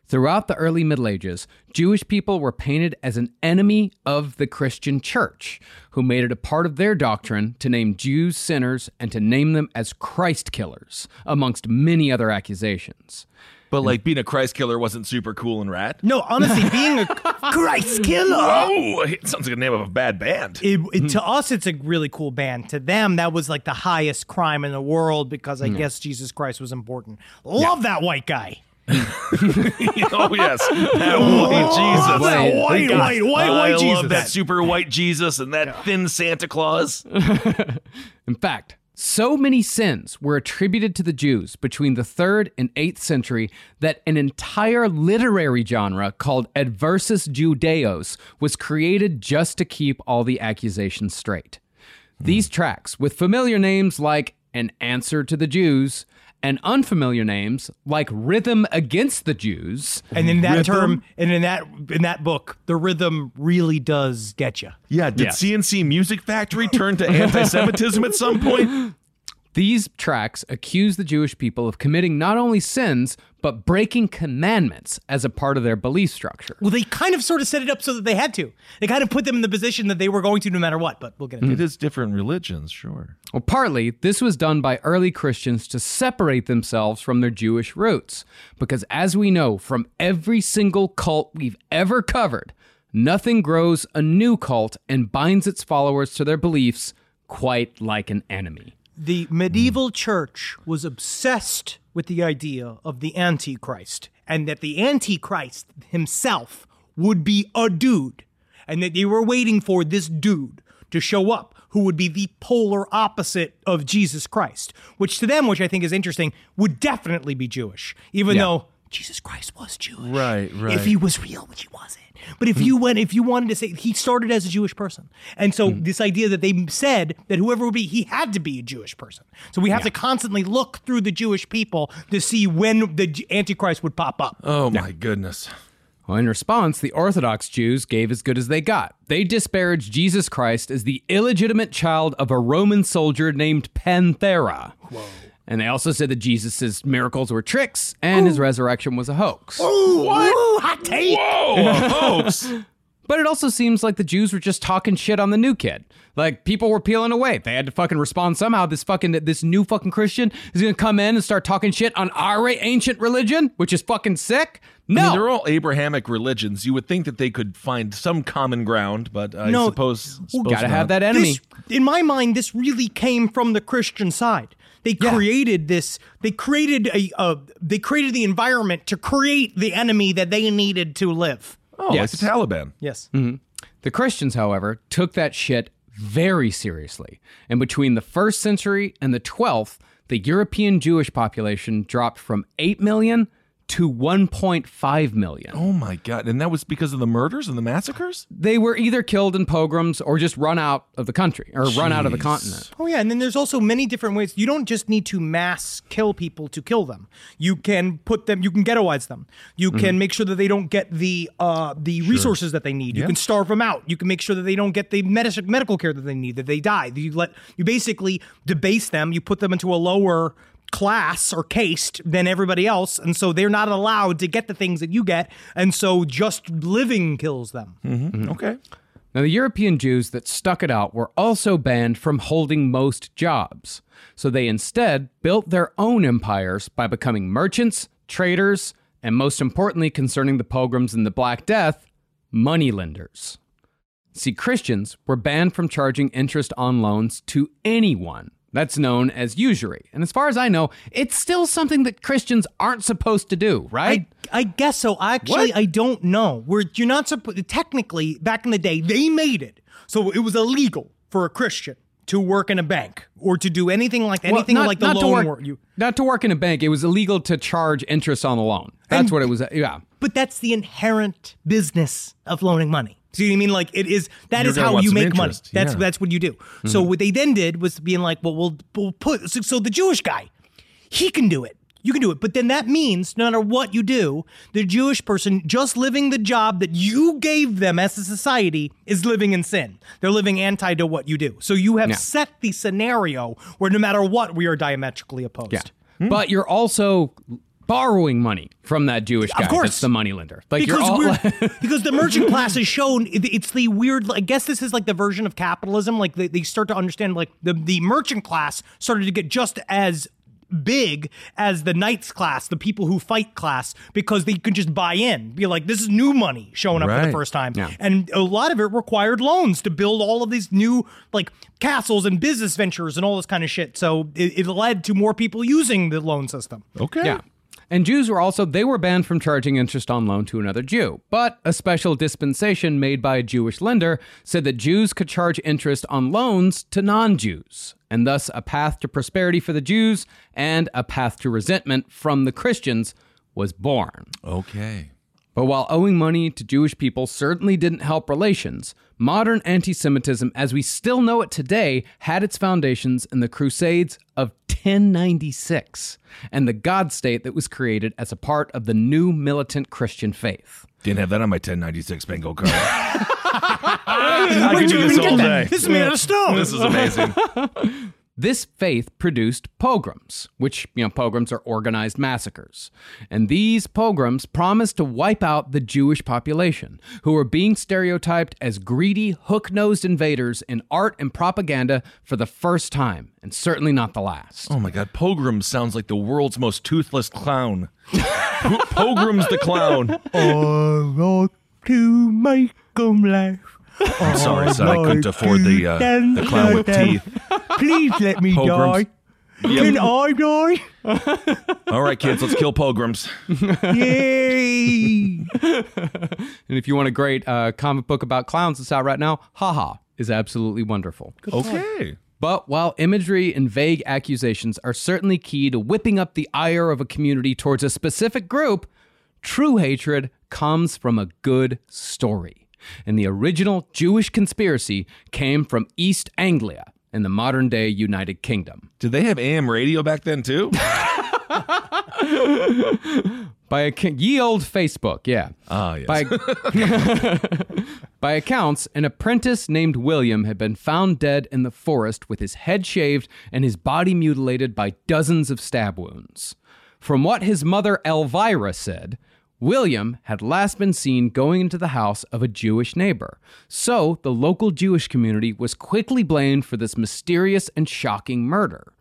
Throughout the early Middle Ages, Jewish people were painted as an enemy of the Christian church, who made it a part of their doctrine to name Jews sinners and to name them as Christ killers, amongst many other accusations. But like being a Christ killer wasn't super cool and rad. No, honestly, being a Christ killer. Oh, it sounds like the name of a bad band. It, it- hmm. to us, it's a really cool band. To them, that was like the highest crime in the world because I hmm. guess Jesus Christ was important. Love that white guy. oh yes, that oh, white Jesus. that white, God, white, white, I white love that super white Jesus and that thin Santa Claus. In fact, so many sins were attributed to the Jews between the 3rd and 8th century that an entire literary genre called Adversus Judaeos was created just to keep all the accusations straight. Hmm. These tracks, with familiar names like An Answer to the Jews, and unfamiliar names like Rhythm Against the Jews, And in that Rhythm? term, and in that in that book, the rhythm really does get you. Yeah, did Yes. C+C Music Factory turn to anti-Semitism at some point? These tracks accuse the Jewish people of committing not only sins, but breaking commandments as a part of their belief structure. Well, they kind of sort of set it up so that they had to. They kind of put them in the position that they were going to no matter what. But we'll get into It is different religions, sure. Well, partly, this was done by early Christians to separate themselves from their Jewish roots. Because as we know from every single cult we've ever covered, nothing grows a new cult and binds its followers to their beliefs quite like an enemy. The medieval church was obsessed with the idea of the Antichrist and that the Antichrist himself would be a dude and that they were waiting for this dude to show up who would be the polar opposite of Jesus Christ, which to them, which I think is interesting, would definitely be Jewish, even though Jesus Christ was Jewish. Right, right. If he was real, which he wasn't. But if hmm. you went, if you wanted to say he started as a Jewish person, and so hmm. this idea that they said that whoever would be, he had to be a Jewish person. So we have to constantly look through the Jewish people to see when the Antichrist would pop up. Oh my goodness. Well, in response, the Orthodox Jews gave as good as they got. They disparaged Jesus Christ as the illegitimate child of a Roman soldier named Panthera. And they also said that Jesus' miracles were tricks and his resurrection was a hoax. Ooh, ooh, hot take. Oh, a hoax. But it also seems like the Jews were just talking shit on the new kid. Like people were peeling away. They had to fucking respond somehow. This fucking this new fucking Christian is gonna come in and start talking shit on our ancient religion, which is fucking sick. No, I mean, they're all Abrahamic religions. You would think that they could find some common ground, but I No. suppose, suppose gotta have that enemy. This, in my mind, this really came from the Christian side. They created this. They created a. Uh, they created the environment to create the enemy that they needed to live. Oh, Yes. like the Taliban. Yes. The Christians, however, took that shit very seriously. And between the first century and the 12th, the European Jewish population dropped from 8 million to 1.5 million. Oh my god! And that was because of the murders and the massacres. They were either killed in pogroms or just run out of the country or run out of the continent. Oh yeah, and then there's also many different ways. You don't just need to mass kill people to kill them. You can put them. You can ghettoize them. You can make sure that they don't get the uh, the resources that they need. You can starve them out. You can make sure that they don't get the medic- medical care that they need. That they die. You let you basically debase them. You put them into a lower class or caste than everybody else and so they're not allowed to get the things that you get and so just living kills them mm-hmm. Mm-hmm. Okay. Now, the European Jews that stuck it out were also banned from holding most jobs. So they instead built their own empires by becoming merchants, traders, and most importantly, concerning the pogroms and the Black Death, moneylenders. See, Christians were banned from charging interest on loans to anyone. That's known as usury. And as far as I know, it's still something that Christians aren't supposed to do, right? I, I guess so. Actually, I don't know. We're you're not supposed. Technically, back in the day, they made it so it was illegal for a Christian to work in a bank or to do anything like Well, anything not- like the not to loan work, you not to work in a bank. It was illegal to charge interest on the loan. That's And- what it was. Yeah. but that's the inherent business of loaning money. See what I mean? Like it is that You're is how you make money. That's yeah. that's what you do. Mm-hmm. So what they then did was being like, well, we'll, we'll put so, so the Jewish guy, he can do it. You can do it. But then that means no matter what you do, the Jewish person just living the job that you gave them as a society is living in sin. They're living anti to what you do. So you have Yeah. set the scenario where no matter what, we are diametrically opposed. Yeah. But you're also borrowing money from that Jewish guy. Of course. That's the moneylender. Like because you're all, because the merchant class is shown it- it's the weird i guess this is like the version of capitalism like they, they start to understand like the, the merchant class started to get just as big as the knights class the people who fight class because they could just buy in be like this is new money showing up for the first time Yeah. and a lot of it required loans to build all of these new like castles and business ventures and all this kind of shit so it, it led to more people using the loan system Okay. Yeah. And Jews were also they were banned from charging interest on loan to another Jew. But a special dispensation made by a Jewish lender said that Jews could charge interest on loans to non-Jews, and thus a path to prosperity for the Jews and a path to resentment from the Christians was born. Okay. But while owing money to Jewish people certainly didn't help relations, modern anti Semitism as we still know it today had its foundations in the Crusades of 1096 and the God state that was created as a part of the new militant Christian faith. Didn't have that on my 1096 bingo card. I could do this all day. this is made out of stone This is amazing. This faith produced pogroms, which, you know, pogroms are organized massacres. And these pogroms promised to wipe out the Jewish population, who were being stereotyped as greedy, hook nosed invaders in art and propaganda for the first time, and certainly not the last. Oh my God, Pogrom sounds like the world's most toothless clown. Pogrom's the clown. Oh, I want to make 'em laugh. I'm sorry, son. I couldn't afford the uh, the clown with teeth. Please let me Pogroms. Can I die? All right, kids, let's kill pogroms. Yay! And if you want a great uh, comic book about clowns that's out right now, haha, is absolutely wonderful. Okay. But while imagery and vague accusations are certainly key to whipping up the ire of a community towards a specific group, true hatred comes from a good story. And the original Jewish conspiracy came from East Anglia in the modern day United Kingdom. Did they have AM radio back then too? By a ye old Facebook, yeah. Ah, yes. By, by accounts, an apprentice named William had been found dead in the forest with his head shaved and his body mutilated by dozens of stab wounds. From what his mother Elvira said, William had last been seen going into the house of a Jewish neighbor. So the local Jewish community was quickly blamed for this mysterious and shocking murder.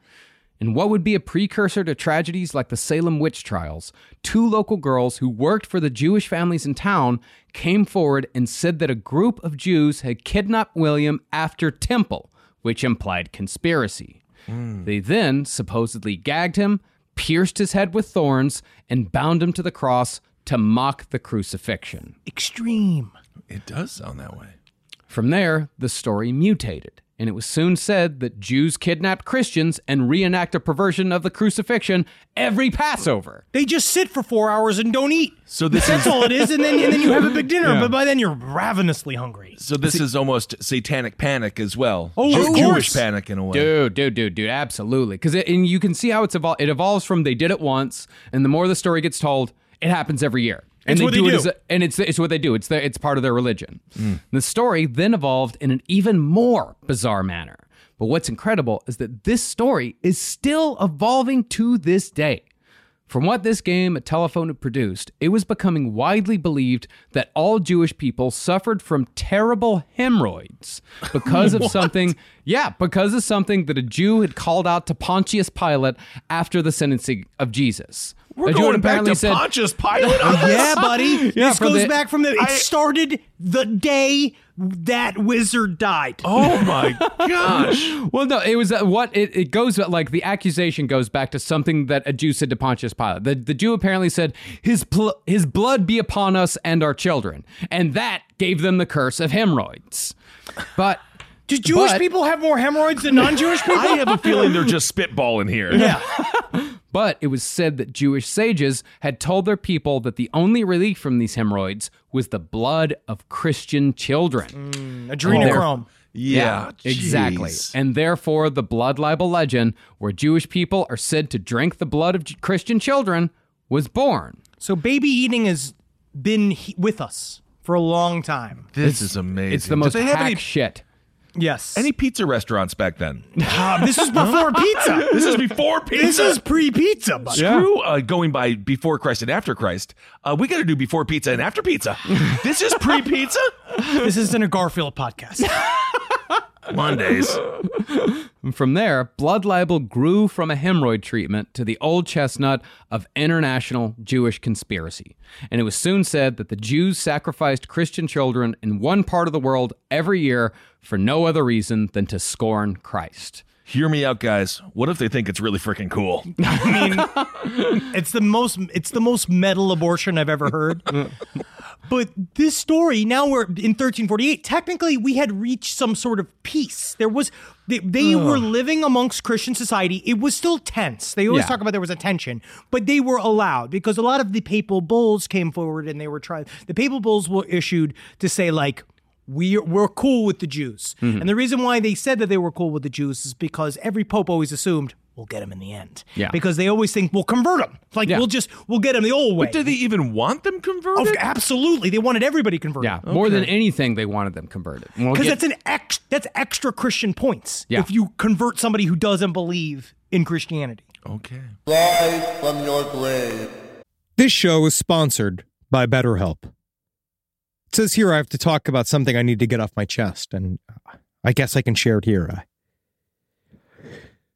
In what would be a precursor to tragedies like the Salem witch trials, two local girls who worked for the Jewish families in town came forward and said that a group of Jews had kidnapped William after temple, which implied conspiracy. Hmm. They then supposedly gagged him, pierced his head with thorns, and bound him to the cross to mock the crucifixion. Extreme. it does sound that way. From there, the story mutated, and it was soon said that Jews kidnapped Christians and reenact a perversion of the crucifixion every Passover. They just sit for four hours and don't eat. So this That's is all it is, and then and then you have a big dinner. But by then you're ravenously hungry. so this is almost satanic panic as well. Oh, Ju- of course. Jewish panic in a way. Dude, dude, dude, dude, absolutely. Because and you can see how it's evol- it evolves from they did it once, and the more the story gets told, it happens every year. And It's what they it do. as a- and it's it's what they do. It's their, it's part of their religion. Mm. The story then evolved in an even more bizarre manner. But what's incredible is that this story is still evolving to this day. From what this game at Telephone had produced, it was becoming widely believed that all Jewish people suffered from terrible hemorrhoids because of something, yeah, because of something that a Jew had called out to Pontius Pilate after the sentencing of Jesus. We're a going back to said, Pontius Pilate. on this? Yeah, buddy. Yeah, this goes the- back from the. It I- started the day that wizard died. Oh my gosh. Well, no, it was uh, what it, it goes like the accusation goes back to something that a Jew said to Pontius Pilate. The, the Jew apparently said, his, pl- his blood be upon us and our children. And that gave them the curse of hemorrhoids. But Do Jewish But- people have more hemorrhoids than non-Jewish people? I have a feeling they're just spitballing here. yeah. But it was said that Jewish sages had told their people that the only relief from these hemorrhoids was the blood of Christian children. Mm, adrenochrome. Yeah, Exactly. And therefore, the blood libel legend, where Jewish people are said to drink the blood of J- Christian children, was born. So baby eating has been he- with us for a long time. This is amazing. It's the most Did they have hack any, shit. Yes. any pizza restaurants back then? Uh, this is before pizza. This is before pizza. This is pre-pizza. buddy. Screw uh, going by before Christ and after Christ. Uh, we got to do before pizza and after pizza. this is pre pizza? This isn't a Garfield podcast. Mondays. And from there, blood libel grew from a hemorrhoid treatment to the old chestnut of international Jewish conspiracy. And it was soon said that the Jews sacrificed Christian children in one part of the world every year for no other reason than to scorn Christ. Hear me out, guys. What if they think it's really freaking cool? I mean, it's the most it's the most metal abortion I've ever heard. but this story, now we're in 1348. Technically, we had reached some sort of peace. There was they, they were living amongst Christian society. It was still tense. They always Yeah. talk about there was a tension, but they were allowed because a lot of the papal bulls came forward and they were trying. The papal bulls were issued to say like. We're, we're cool with the Jews. Mm-hmm. And the reason why they said that they were cool with the Jews is because every pope always assumed we'll get them in the end. Yeah. Because they always think we'll convert them. Like Yeah. we'll just we'll get them the old way. Did they even want them Of- converted? Oh, absolutely, they wanted everybody converted. Yeah, more than anything, they wanted them converted. And we'll because get- that's an ex that's extra Christian points. Yeah. If you convert somebody who doesn't believe in Christianity. okay. Live from your grave. This show is sponsored by BetterHelp. It says here I have to talk about something I need to get off my chest, and I guess I can share it here.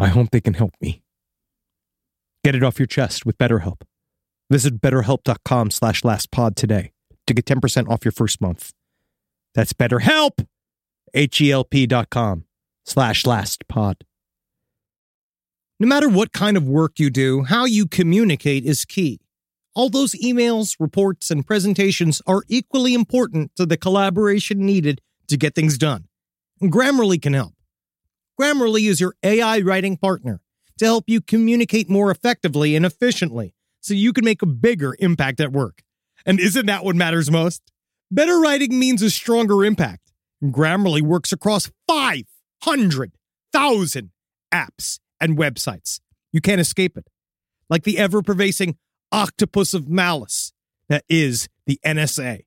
I hope they can help me. Get it off your chest with BetterHelp. Visit betterhelp.com slash lastpod today to get 10% off your first month. That's BetterHelp, H-E-L-P dot com slash lastpod. No matter what kind of work you do, how you communicate is key. All those emails, reports, and presentations are equally important to the collaboration needed to get things done. And Grammarly can help. Grammarly is your AI writing partner to help you communicate more effectively and efficiently so you can make a bigger impact at work. And isn't that what matters most? Better writing means a stronger impact. Grammarly works across 500,000 apps and websites. You can't escape it. Like the ever pervasive octopus of malice that is the NSA.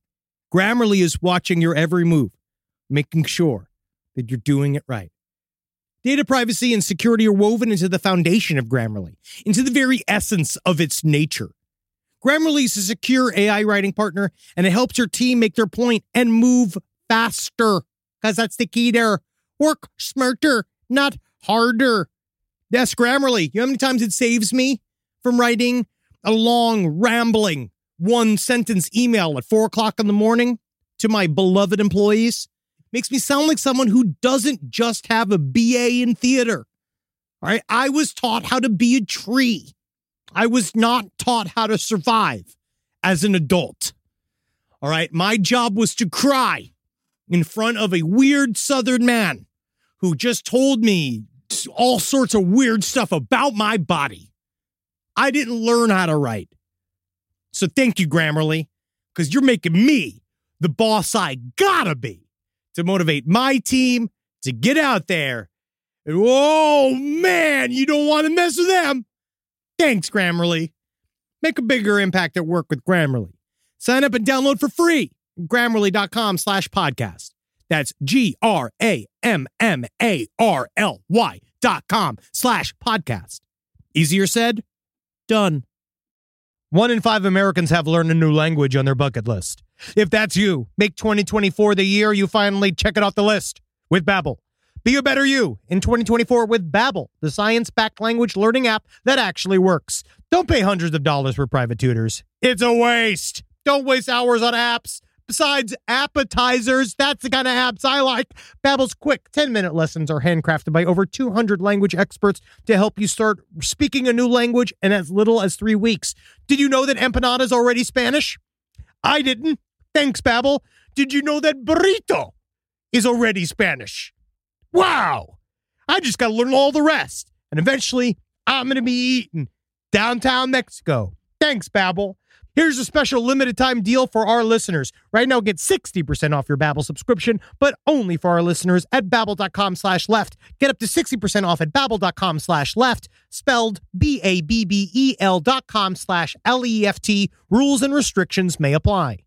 Grammarly is watching your every move, making sure that you're doing it right. Data privacy and security are woven into the foundation of Grammarly, into the very essence of its nature. Grammarly is a secure AI writing partner, and it helps your team make their point and move faster, because that's the key there. Work smarter, not harder. Yes, Grammarly. You know how many times it saves me from writing a long, rambling, one sentence email at four o'clock in the morning to my beloved employees? Makes me sound like someone who doesn't just have a BA in theater. All right. I was taught how to be a tree. I was not taught how to survive as an adult. All right. My job was to cry in front of a weird Southern man who just told me all sorts of weird stuff about my body. I didn't learn how to write. So thank you, Grammarly, because you're making me the boss I gotta be to motivate my team, to get out there. And oh man, you don't want to mess with them. Thanks, Grammarly. Make a bigger impact at work with Grammarly. Sign up and download for free. Grammarly.com slash podcast. That's G R A M M A R L Y dot com slash podcast. Easier said, done. One in five Americans have learned a new language on their bucket list. If that's you, make 2024 the year you finally check it off the list with Babbel. Be a better you in 2024 with Babbel, the science-backed language learning app that actually works. Don't pay hundreds of dollars for private tutors. It's a waste. Don't waste hours on apps. Besides appetizers, that's the kind of apps I like. Babbel's quick 10-minute lessons are handcrafted by over 200 language experts to help you start speaking a new language in as little as 3 weeks. Did you know that empanada is already Spanish? I didn't. Thanks, Babbel. Did you know that burrito is already Spanish? Wow! I just got to learn all the rest. And eventually, I'm going to be eating downtown Mexico. Thanks, Babbel. Here's a special limited time deal for our listeners. Right now, get 60% off your Babbel subscription, but only for our listeners at babbel.com slash left. Get up to 60% off at babbel.com slash left, spelled B-A-B-B-E-L dot com slash L-E-F-T. Rules and restrictions may apply.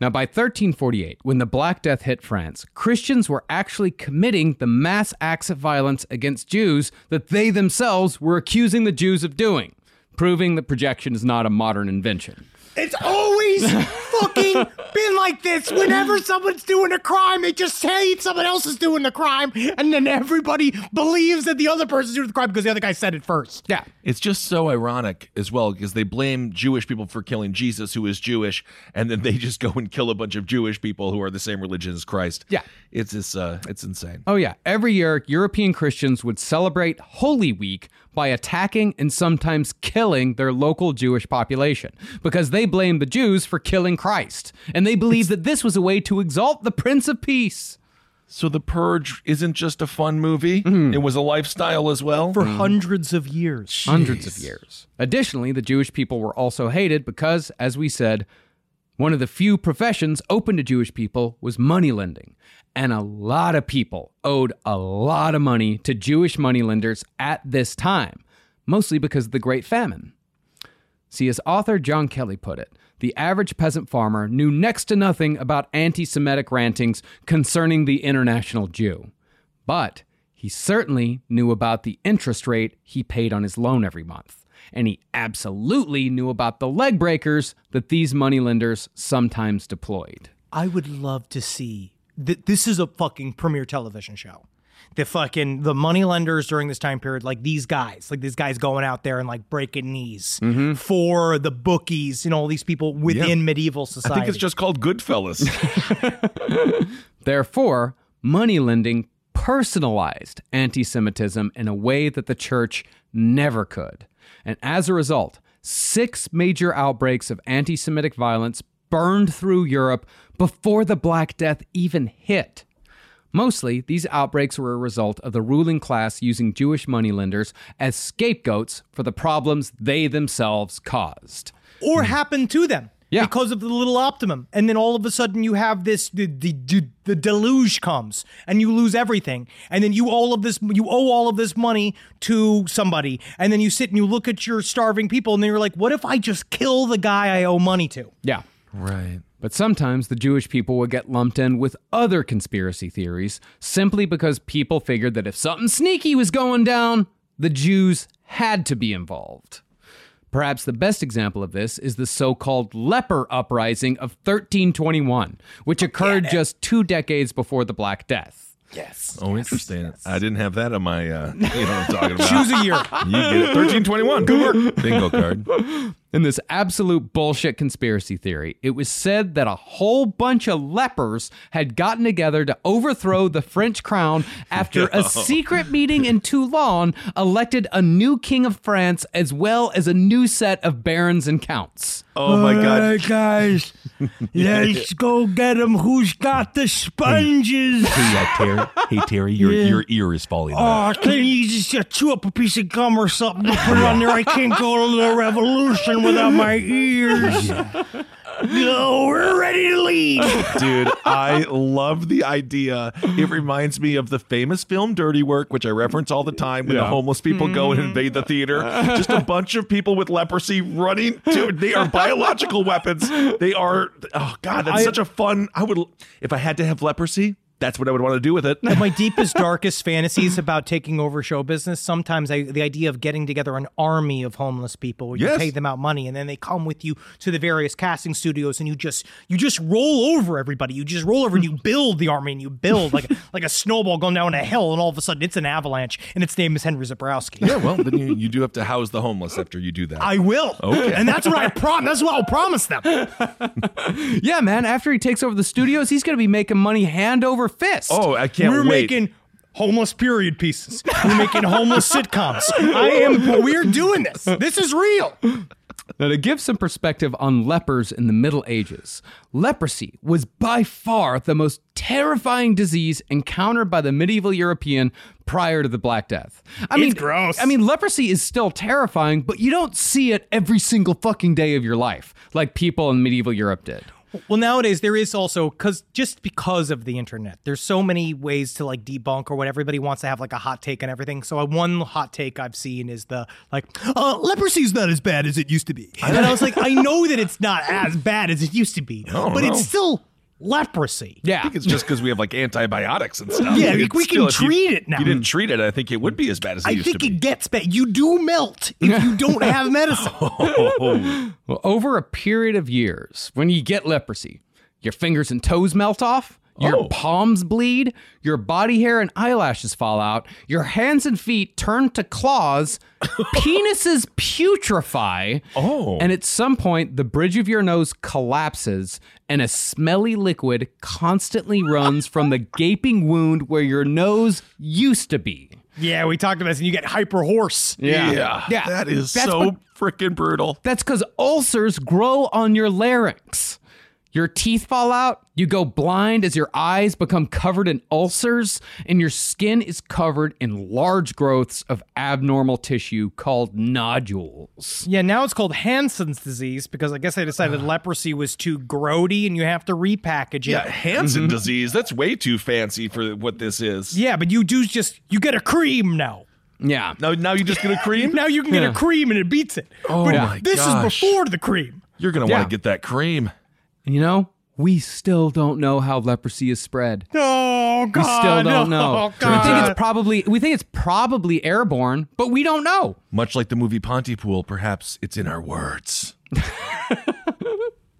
Now, by 1348, when the Black Death hit France, Christians were actually committing the mass acts of violence against Jews that they themselves were accusing the Jews of doing, proving that projection is not a modern invention. It's always fucking been like this. Whenever someone's doing a crime, they just say someone else is doing the crime, and then everybody believes that the other person's doing the crime because the other guy said it first. Yeah. It's just so ironic as well because they blame Jewish people for killing Jesus, who is Jewish, and then they just go and kill a bunch of Jewish people who are the same religion as Christ. Yeah. it's this, uh, it's insane. Oh, yeah. Every year, European Christians would celebrate Holy Week by attacking and sometimes killing their local Jewish population because they blamed the Jews for killing Christ. And they believed that this was a way to exalt the Prince of Peace. So the Purge isn't just a fun movie; mm-hmm. it was a lifestyle as well. For mm-hmm. hundreds of years. hundreds of years. Additionally, the Jewish people were also hated because, as we said, one of the few professions open to Jewish people was money lending. And a lot of people owed a lot of money to Jewish moneylenders at this time, mostly because of the Great Famine. See, as author John Kelly put it, the average peasant farmer knew next to nothing about anti Semitic rantings concerning the international Jew. But he certainly knew about the interest rate he paid on his loan every month. And he absolutely knew about the leg breakers that these moneylenders sometimes deployed. I would love to see that this is a fucking premier television show. The fucking the money lenders during this time period, like these guys, like these guys going out there and like breaking knees mm-hmm. for the bookies, you know, all these people within medieval society. I think it's just called Goodfellas. Therefore, money lending personalized anti Semitism in a way that the church never could. And as a result, six major outbreaks of anti Semitic violence burned through Europe before the Black Death even hit. Mostly, these outbreaks were a result of the ruling class using Jewish moneylenders as scapegoats for the problems they themselves caused. or happened to them. Yeah. Because of the little optimum. And then all of a sudden you have this the, the, the, the deluge comes and you lose everything. And then you all of this you owe all of this money to somebody. And then you sit and you look at your starving people and then you're like, what if I just kill the guy I owe money to? Yeah. right. But sometimes the Jewish people would get lumped in with other conspiracy theories simply because people figured that if something sneaky was going down, the Jews had to be involved. Perhaps the best example of this is the so called leper uprising of 1321, which occurred just two decades before the Black Death. Yes. Oh, interesting. I didn't have that on my. Uh, you know what I'm talking about. Choose a year. You get it. Thirteen twenty one. Good work. Bingo card. In this absolute bullshit conspiracy theory, it was said that a whole bunch of lepers had gotten together to overthrow the French crown after a secret meeting in Toulon elected a new king of France as well as a new set of barons and counts. Oh my god. guys, let's go get him. Who's got the sponges? Hey, uh, Terry. Hey, Terry. Your your ear is falling off. Oh, can you just uh, chew up a piece of gum or something to put it on there? I can't go to the revolution without my ears. No, we're ready to leave. Dude, I love the idea. It reminds me of the famous film Dirty Work, which I reference all the time when the homeless people go and mm-hmm. invade the theater. Just a bunch of people with leprosy running to they are biological weapons. They are oh god, that's I- such a fun I would if I had to have leprosy, that's what I would want to do with it. my deepest, darkest fantasies about taking over show business. Sometimes I, the idea of getting together an army of homeless people, where you Yes. pay them out money, and then they come with you to the various casting studios, and you just you just roll over everybody. You just roll over and you build the army, and you build like like a snowball going down a hill, and all of a sudden it's an avalanche, and its name is Henry Zebrowski. Yeah, well, then you, you do have to house the homeless after you do that. I will, Okay. and that's what I prom. That's what I'll promise them. Yeah, man. After he takes over the studios, he's going to be making money hand over fist. oh, I can't We're wait. making homeless period pieces. We're making homeless sitcoms. I am. We're doing this. This is real. Now, to give some perspective on lepers in the Middle Ages, leprosy was by far the most terrifying disease encountered by the medieval European prior to the Black Death. I mean, gross. I mean, leprosy is still terrifying, but you don't see it every single fucking day of your life like people in medieval Europe did. Well, nowadays there is also because just because of the internet, there's so many ways to like debunk or what everybody wants to have like a hot take and everything. So uh, one hot take I've seen is the like, uh, leprosy's not as bad as it used to be, and I was like, I know that it's not as bad as it used to be, but no. it's still leprosy. Yeah. I Yeah. think it's just because we have like antibiotics and stuff. Yeah, Like, we- can still- if you- treat it now. If you didn't treat it, I think it would be as bad as it I used think to be. it gets bad. You do melt if you don't have medicine. Oh. Well, over a period of years, when you get leprosy, your fingers and toes melt off, your Oh. palms bleed, your body hair and eyelashes fall out, your hands and feet turn to claws, penises putrefy, Oh. and at some point, the bridge of your nose collapses, and a smelly liquid constantly runs from the gaping wound where your nose used to be. yeah, we talked about this, and you get hyper hoarse. yeah. Yeah. That is That's so freaking brutal. That's because ulcers grow on your larynx. Your teeth fall out, you go blind as your eyes become covered in ulcers, and your skin is covered in large growths of abnormal tissue called nodules. Yeah, now it's called Hansen's disease because I guess they decided ah. leprosy was too grody and you have to repackage it. Yeah, Hansen mm-hmm. disease. That's way too fancy for what this is. Yeah, but you do just you get a cream now. Yeah. Now, now you just get a cream? Now you can get a cream and it beats it. Oh But my this gosh. is before the cream. You're gonna Yeah. want to get that cream. And you know, we still don't know how leprosy is spread. Oh God! We still don't know. Oh, we think it's probably we think it's probably airborne, but we don't know. Much like the movie Pontypool, perhaps it's in our words.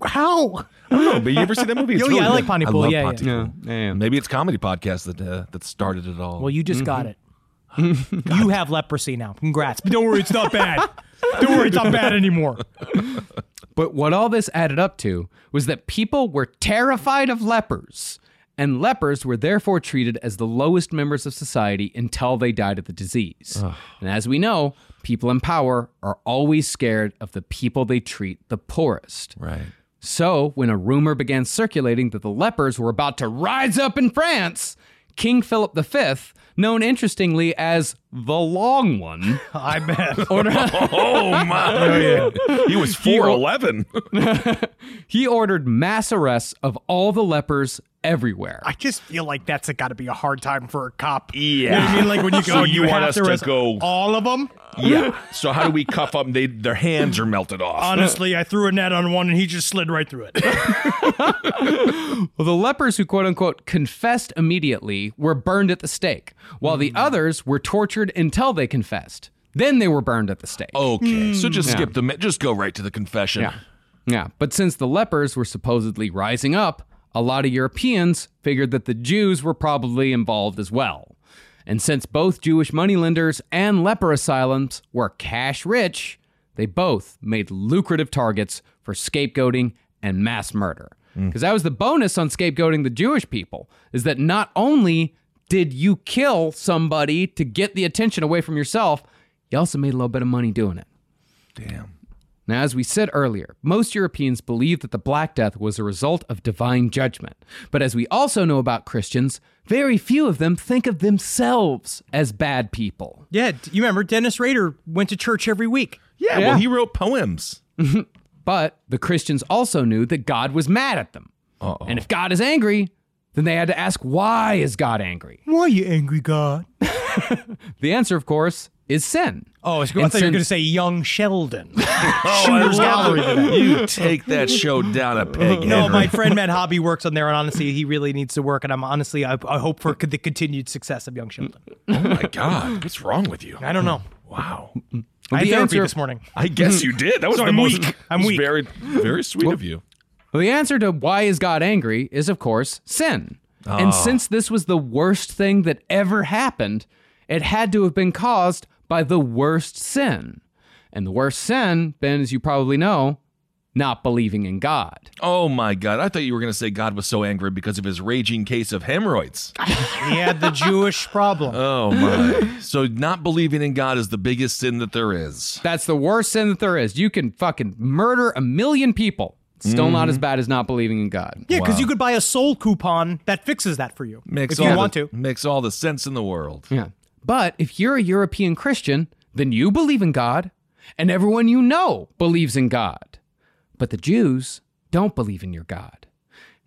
how? I don't know, but you ever see that movie? It's Oh, really yeah, I like good. Pontypool, love yeah, yeah. Pontypool. Yeah, yeah. Maybe it's comedy podcast that uh, that started it all. Well, you just got it. you have leprosy now. Congrats. But don't worry, it's not bad. Don't worry, it's not bad anymore. But what all this added up to was that people were terrified of lepers, and lepers were therefore treated as the lowest members of society until they died of the disease. And as we know, people in power are always scared of the people they treat the poorest. right. So, when a rumor began circulating that the lepers were about to rise up in France, King Philip V, known interestingly as the Long One, I bet. ordered, Oh my! Oh, he was four eleven. he ordered mass arrests of all the lepers everywhere. I just feel like that's got to be a hard time for a cop. Yeah. You know I mean? Like when you go, So you you want us to to go- all of them. yeah. So how do we cuff them? They their hands are melted off. Honestly, I threw a net on one and he just slid right through it. Well, the lepers who quote unquote confessed immediately were burned at the stake, while the hmm. others were tortured until they confessed. Then they were burned at the stake. Okay, hmm. so just skip the. Just go right to the confession. Yeah. Yeah. But since the lepers were supposedly rising up, a lot of Europeans figured that the Jews were probably involved as well. And since both Jewish moneylenders and leper asylums were cash rich, they both made lucrative targets for scapegoating and mass murder. Mm. Because that was the bonus on scapegoating the Jewish people, is that not only did you kill somebody to get the attention away from yourself, you also made a little bit of money doing it. Damn. Now, as we said earlier, most Europeans believe that the Black Death was a result of divine judgment. But as we also know about Christians, very few of them think of themselves as bad people. yeah, you remember Dennis Rader went to church every week. Yeah, Yeah. Well, he wrote poems. But the Christians also knew that God was mad at them. And if God is angry, then they had to ask, why is God angry? Why are you angry, God? The answer, of course, is sin. Oh, I thought you were going to say young Sheldon. Oh, Shooter's I love Gallery it. today. You take that show down a peg. No, Henry. my friend Matt Hobby works on there, and honestly, he really needs to work. And I'm honestly, I, I hope for the continued success of Young Sheldon. Oh my God, what's wrong with you? I don't know. Wow. I had the therapy answer- this morning. I guess you did. That was So the I'm most. weak. I'm weak. Very, very sweet of you. Well, the answer to why is God angry is, of course, sin. Ah. And since this was the worst thing that ever happened, it had to have been caused by the worst sin. And the worst sin, Ben, as you probably know, not believing in God. Oh my God! I thought you were going to say God was so angry because of his raging case of hemorrhoids. He had the Jewish problem. Oh my! so not believing in God is the biggest sin that there is. That's the worst sin that there is. You can fucking murder a million people. Still not as Mm-hmm. bad as not believing in God. yeah, because you could buy a soul coupon that fixes that for you Makes if all you the, want to. Makes all the sense in the world. Yeah. But if you're a European Christian, then you believe in God, and everyone you know believes in God. But the Jews don't believe in your God.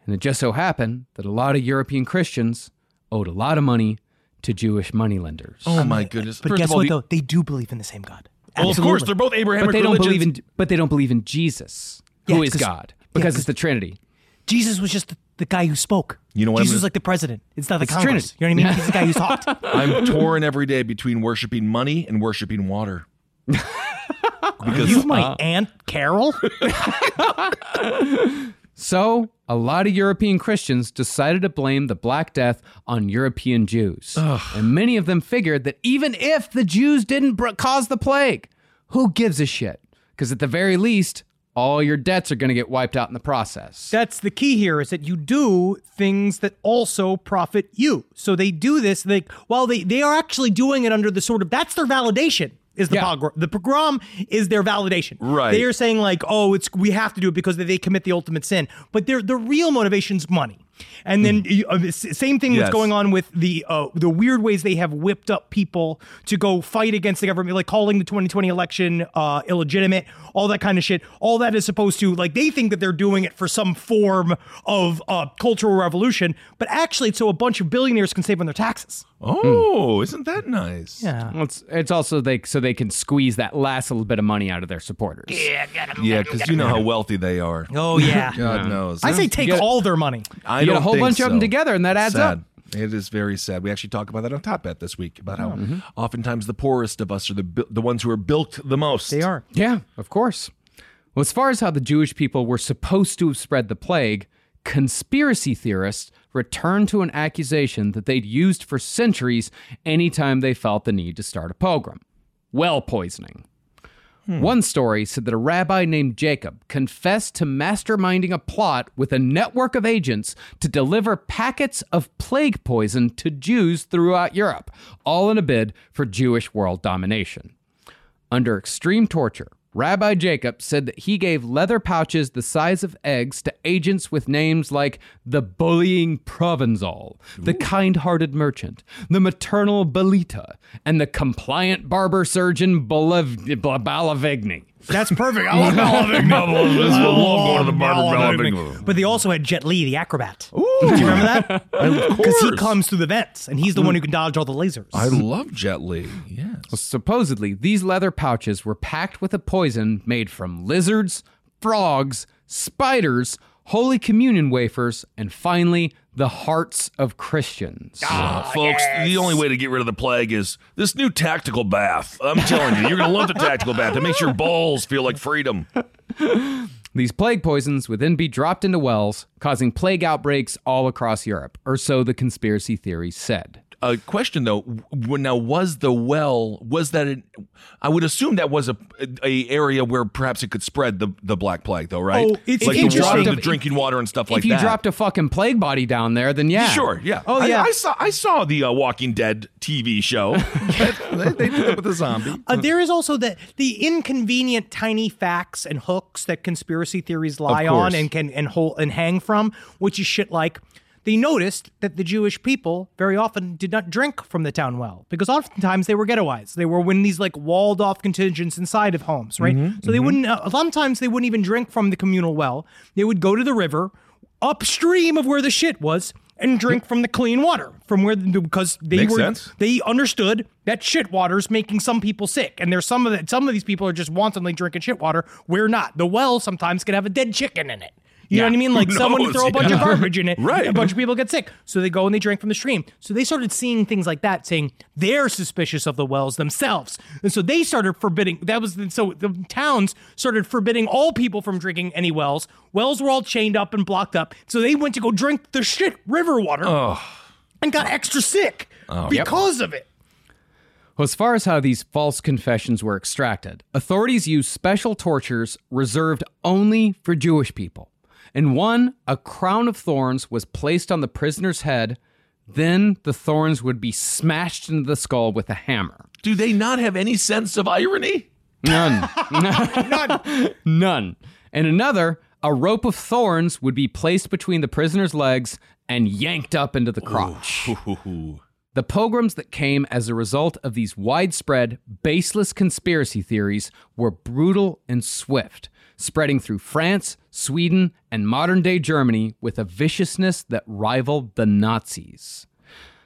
And it just so happened that a lot of European Christians owed a lot of money to Jewish moneylenders. Oh my goodness! But First guess of all, what, the- though? They do believe in the same God. Well, of course, they're both Abrahamic but they don't believe in but they don't believe in Jesus, Yeah, who is 'cause- God, yeah, it's the Trinity. Jesus was just the, the guy who spoke. You know what Jesus gonna- was like the president. It's not the It's Congress. Trinity. You know what I mean? He's the guy who talked. I'm torn every day between worshiping money and worshiping water. because you my uh, aunt Carol? So, a lot of European Christians decided to blame the Black Death on European Jews. And many of them figured that even if the Jews didn't br- cause the plague, who gives a shit? Because at the very least, all your debts are going to get wiped out in the process. That's the key here is that you do things that also profit you. So they do this like while they they are actually doing it under the sort of that's their validation. Is the Yeah. pogrom the pogrom is their validation? Right. They are saying like, oh, it's we have to do it because they commit the ultimate sin, but their the real motivation's money. And then uh, same thing Yes. that's going on with the uh, the weird ways they have whipped up people to go fight against the government, like calling the 2020 election uh, illegitimate, all that kind of shit. All that is supposed to like they think that they're doing it for some form of uh, cultural revolution, but actually it's so a bunch of billionaires can save on their taxes. Oh, isn't that nice? Yeah. Well, it's, it's also they so they can squeeze that last little bit of money out of their supporters. Yeah, yeah, because you know how wealthy they are. Oh yeah. God knows. I say take You gotta- all their money. I You get a whole think bunch of them together, and that adds sad. up. It is very sad. We actually talk about that on Top Bet this week about how Mm-hmm. oftentimes the poorest of us are the the ones who are bilked the most. They are. Yeah, of course. Well, as far as how the Jewish people were supposed to have spread the plague, conspiracy theorists returned to an accusation that they'd used for centuries anytime they felt the need to start a pogrom well poisoning. Hmm. One story said that a rabbi named Jacob confessed to masterminding a plot with a network of agents to deliver packets of plague poison to Jews throughout Europe, all in a bid for Jewish world domination. Under extreme torture, Rabbi Jacob said that he gave leather pouches the size of eggs to agents with names like the bullying Provençal, the kind hearted merchant, the maternal Belita, and the compliant barber surgeon Balav- Balavigny. That's perfect. I love Balavigny. I love Balavigny. But they also had Jet Li, the acrobat. Ooh. Do you remember that? Because he comes through the vents, and he's the one who can dodge all the lasers. I love Jet Li. Yes. Supposedly, these leather pouches were packed with a poison made from lizards, frogs, spiders, Holy Communion wafers, and finally, the hearts of Christians. Uh, folks, the only way to get rid of the plague is this new tactical bath. I'm telling you, you're going to love the tactical bath. It makes your balls feel like freedom. These plague poisons would then be dropped into wells, causing plague outbreaks all across Europe, or so the conspiracy theories said. A question though, now was the well was that? An, I would assume that was a, a area where perhaps it could spread the, the black plague though, right? Oh, it's like the water, the If- drinking water and stuff if like that. If you that. dropped a fucking plague body down there, then yeah. Sure, yeah. Oh, yeah. I, saw I saw the uh, Walking Dead TV show. they, they did it with a zombie. Uh, there is also the the inconvenient tiny facts and hooks that conspiracy theories lie on and can and hold and hang from, which is shit like they noticed that the Jewish people very often did not drink from the town well because oftentimes they were ghettoized. They were in these like walled off contingents inside of homes, right? so they wouldn't, uh, sometimes they wouldn't even drink from the communal well. They would go to the river upstream of where the shit was and drink from the clean water from where because they Makes were sense. they understood that shit water's making some people sick and there's some of that some of these people are just wantonly drinking shit water we're not the well sometimes can have a dead chicken in it you know what I mean? Like Who someone knows? throw a bunch of garbage in it, Right. A bunch of people get sick, so they go and they drink from the stream. So they started seeing things like that, saying they're suspicious of the wells themselves, and so they started forbidding. That was so the towns started forbidding all people from drinking any wells. Wells were all chained up and blocked up, so they went to go drink the shit river water and got extra sick oh, because of it. Well, as far as how these false confessions were extracted, authorities used special tortures reserved only for Jewish people. In one, a crown of thorns was placed on the prisoner's head. Then the thorns would be smashed into the skull with a hammer. Do they not have any sense of irony? None. None. None. And another, a rope of thorns would be placed between the prisoner's legs and yanked up into the crotch. The pogroms that came as a result of these widespread, baseless conspiracy theories were brutal and swift, spreading through France, Sweden, and modern day Germany with a viciousness that rivaled the Nazis.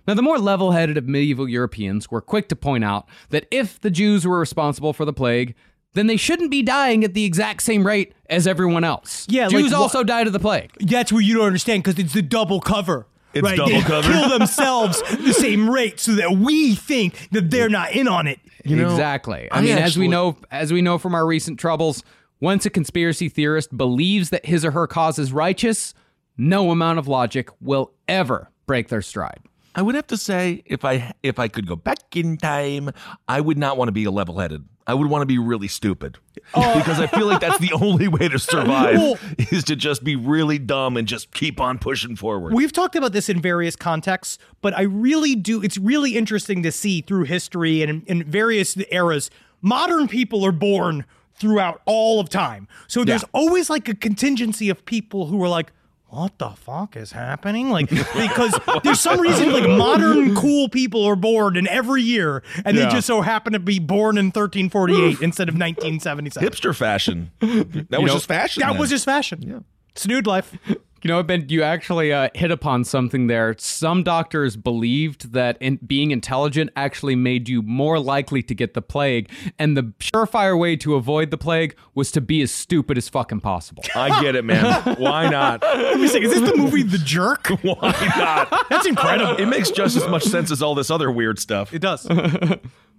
Now, the more level headed of medieval Europeans were quick to point out that if the Jews were responsible for the plague, then they shouldn't be dying at the exact same rate as everyone else. Yeah, like Jews wha- also died of the plague. That's where you don't understand because it's the double cover. It's right? double they cover. kill themselves the same rate so that we think that they're not in on it. know, exactly. I, I mean, as we know, as we know from our recent troubles, once a conspiracy theorist believes that his or her cause is righteous, no amount of logic will ever break their stride. I would have to say if I if I could go back in time, I would not want to be a level-headed. I would want to be really stupid. Oh. because I feel like that's the only way to survive Well- is to just be really dumb and just keep on pushing forward. We've talked about this in various contexts, but I really do. It's really interesting to see through history and in various eras, modern people are born throughout all of time. So there's always like a contingency of people who are like, what the fuck is happening? Like, because there's some reason like modern cool people are born in every year, and they just so happen to be born in 1348 instead of 1977. Hipster fashion. That was know, just fashion. That then. was just fashion. Yeah. Snood life. You know, Ben, you actually uh, hit upon something there. Some doctors believed that in, being intelligent actually made you more likely to get the plague, and the surefire way to avoid the plague was to be as stupid as fucking possible. I get it, man. Why not? Let me say, is this the movie The Jerk? Why not? That's incredible. It makes just as much sense as all this other weird stuff. It does.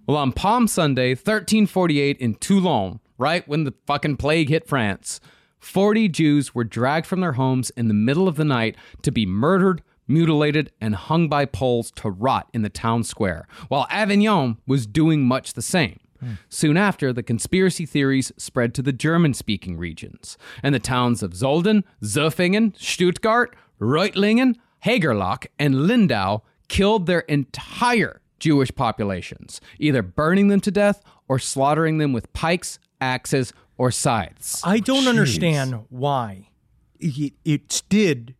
Well, on Palm Sunday, 1348, in Toulon, right when the fucking plague hit France, 40 Jews were dragged from their homes in the middle of the night to be murdered, mutilated, and hung by poles to rot in the town square, while Avignon was doing much the same. Soon after, the conspiracy theories spread to the German speaking regions, and the towns of Zolden, Zofingen, Stuttgart, Reutlingen, Haigerloch, and Lindau killed their entire Jewish populations, either burning them to death or slaughtering them with pikes, axes, or scythes. I don't understand why it, it did.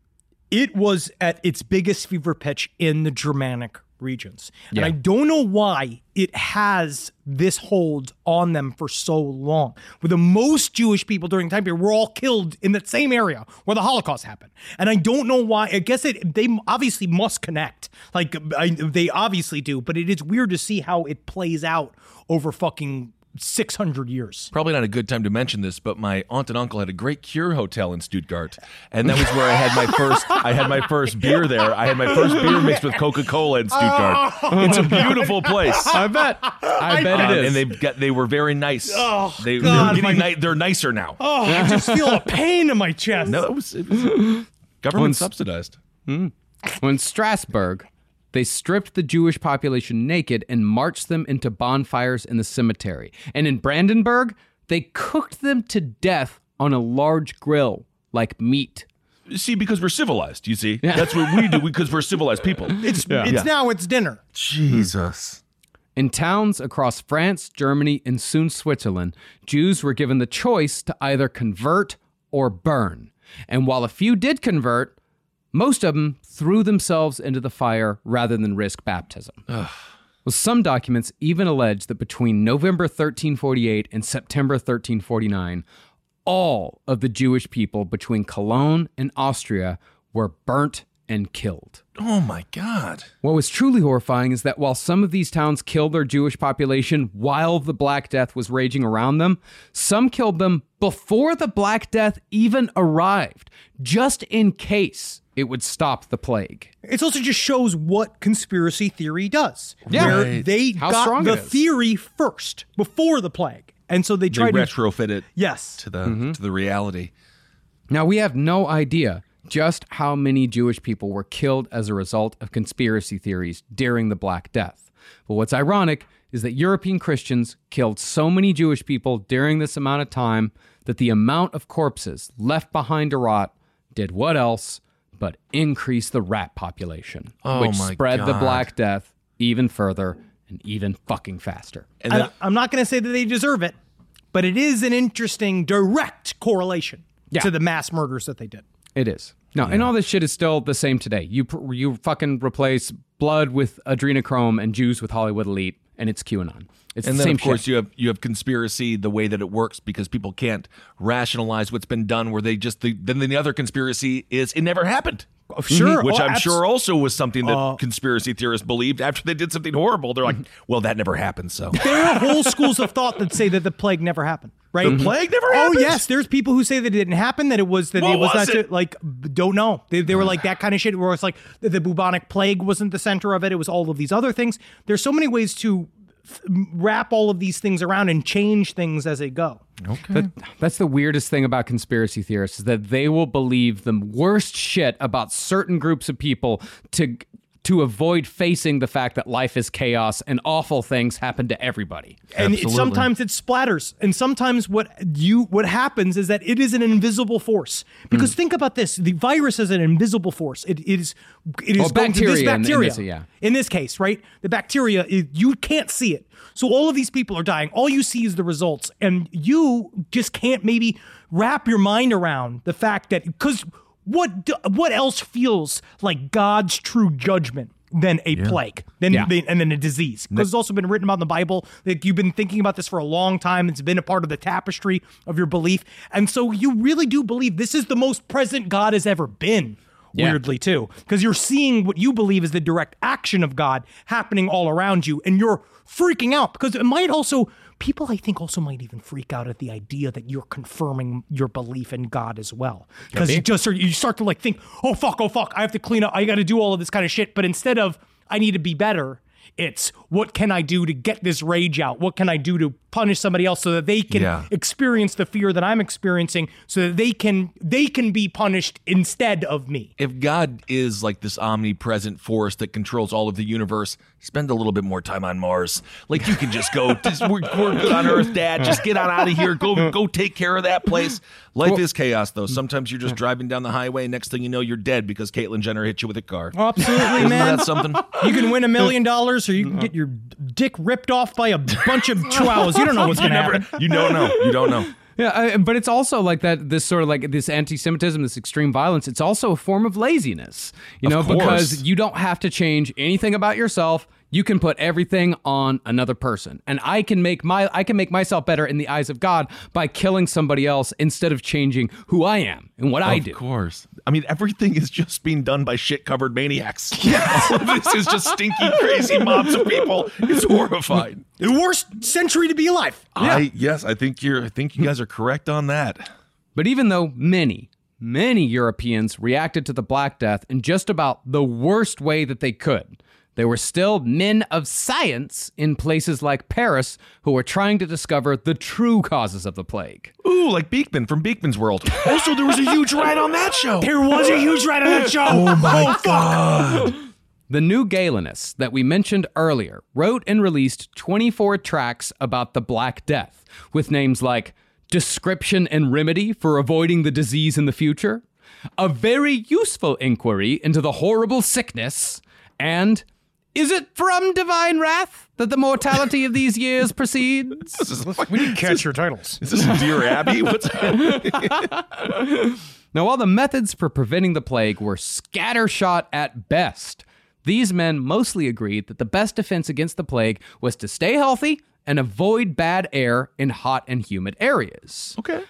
It was at its biggest fever pitch in the Germanic regions. And I don't know why it has this hold on them for so long. Where the most Jewish people during the time period were all killed in that same area where the Holocaust happened. And I don't know why. I guess it they obviously must connect. Like I, they obviously do, but it is weird to see how it plays out over fucking 600 years. Probably not a good time to mention this, but my aunt and uncle had a great cure hotel in Stuttgart, and that was where I had my first. I had my first beer there. I had my first beer mixed with Coca Cola in Stuttgart. It's a beautiful place. I bet. I bet Um, it is. and they've got they were very nice. Oh, they, God, they're, getting my- ni- they're nicer now. Oh, I just feel a pain in my chest. No, it was, it was government Once- subsidized. When Strasbourg, they stripped the Jewish population naked and marched them into bonfires in the cemetery. And in Brandenburg, they cooked them to death on a large grill like meat. See, because we're civilized. You see, that's what we do because we're civilized people. It's it's now it's dinner. Jesus. In towns across France, Germany, and soon Switzerland, Jews were given the choice to either convert or burn. And while a few did convert, Most of them threw themselves into the fire rather than risk baptism. Well, some documents even allege that between November 1348 and September 1349, all of the Jewish people between Cologne and Austria were burnt and killed. Oh my God. What was truly horrifying is that while some of these towns killed their Jewish population while the Black Death was raging around them, some killed them before the Black Death even arrived, just in case it would stop the plague. It also just shows what conspiracy theory does. Yeah. Where Right. they How got strong the theory first before the plague. And so they They tried to retrofit it Yes. to the mm-hmm. to the reality. Now, we have no idea just how many Jewish people were killed as a result of conspiracy theories during the Black Death. But what's ironic is that European Christians killed so many Jewish people during this amount of time that the amount of corpses left behind to rot did what else but increase the rat population, Oh which my spread the Black Death even further and even fucking faster. And then, I, I'm not going to say that they deserve it, but it is an interesting direct correlation Yeah. to the mass murders that they did. It is. No, and all this shit is still the same today. You you fucking replace blood with adrenochrome and Jews with Hollywood elite, and it's QAnon. It's and the then same of course shit. you have you have conspiracy the way that it works because people can't rationalize what's been done where they just the, then the other conspiracy is it never happened. Sure. Which Oh, I'm abs- sure also was something that Uh, conspiracy theorists believed after they did something horrible. They're like, well, that never happened. So There are whole schools of thought that say that the plague never happened. Right? the plague never happened. Oh yes, there's people who say that it didn't happen. That it was that What it was, was not it? like don't know. They, they were mm. like that kind of shit. Where it's like the, the bubonic plague wasn't the center of it. It was all of these other things. There's so many ways to f- wrap all of these things around and change things as they go. That- that's the weirdest thing about conspiracy theorists is that they will believe the worst shit about certain groups of people to to avoid facing the fact that life is chaos and awful things happen to everybody. and it, sometimes it splatters and sometimes what you what happens is that it is an invisible force. Because hmm. think about this the virus is an invisible force. It is it is Well, going to this bacteria in- in bacteria. this, yeah. in this case right? The bacteria is, you can't see it. So all of these people are dying. All you see is the results. And you just can't maybe wrap your mind around the fact that because what do- what else feels like God's true judgment than a plague, than, Yeah. than- and then a disease? Because it's also been written about in the Bible. Like you've been thinking about this for a long time. It's been a part of the tapestry of your belief, and so you really do believe this is the most present God has ever been. Yeah. Weirdly, too, because you're seeing what you believe is the direct action of God happening all around you, and you're freaking out because it might also people I think also might even freak out at the idea that you're confirming your belief in God as well. Because you just start, you start to like think, oh fuck, oh fuck, I have to clean up, I got to do all of this kind of shit. But instead of I need to be better, it's what can I do to get this rage out? What can I do to punish somebody else so that they can Yeah. experience the fear that I'm experiencing, so that they can they can be punished instead of me. if God is like this omnipresent force that controls all of the universe, spend a little bit more time on Mars. Like you can just go, just, we're, we're good on Earth, Dad. Just get on out of here. Go, go take care of that place. Life is chaos, though. Sometimes you're just driving down the highway. Next thing you know, you're dead because Caitlyn Jenner hit you with a car. Oh, absolutely, Isn't man. that something? You can win a million dollars, or you can uh-huh. get your dick ripped off by a bunch of chihuahuas. You don't know what's going to happen. you don't know. You don't know. Yeah, I, but it's also like that. This sort of like this anti-Semitism, this extreme violence. It's also a form of laziness, you know, because you don't have to change anything about yourself. You can put everything on another person, and I can make my I can make myself better in the eyes of God by killing somebody else instead of changing who I am and what I do. of course. I mean, everything is just being done by shit covered maniacs. Of this is just stinky, crazy mobs of people. It's horrifying. The worst century to be alive. I yes, I think you're. I think you guys are correct on that. But even though many, many Europeans reacted to the Black Death in just about the worst way that they could, there were still men of science in places like Paris who were trying to discover the true causes of the plague. Ooh, like Beakman from Beakman's World. Also, there was a huge ride on that show. There was a huge ride on that show. Oh my oh, god! The New Galenists that we mentioned earlier wrote and released 24 tracks about the Black Death with names like Description and Remedy for Avoiding the Disease in the Future, A Very Useful Inquiry into the Horrible Sickness, and Is it from Divine Wrath that the mortality of these years proceeds? We need to catch your titles. Is this Dear Abby? What's Now, while the methods for preventing the plague were scattershot at best, these men mostly agreed that the best defense against the plague was to stay healthy and avoid bad air in hot and humid areas. Okay.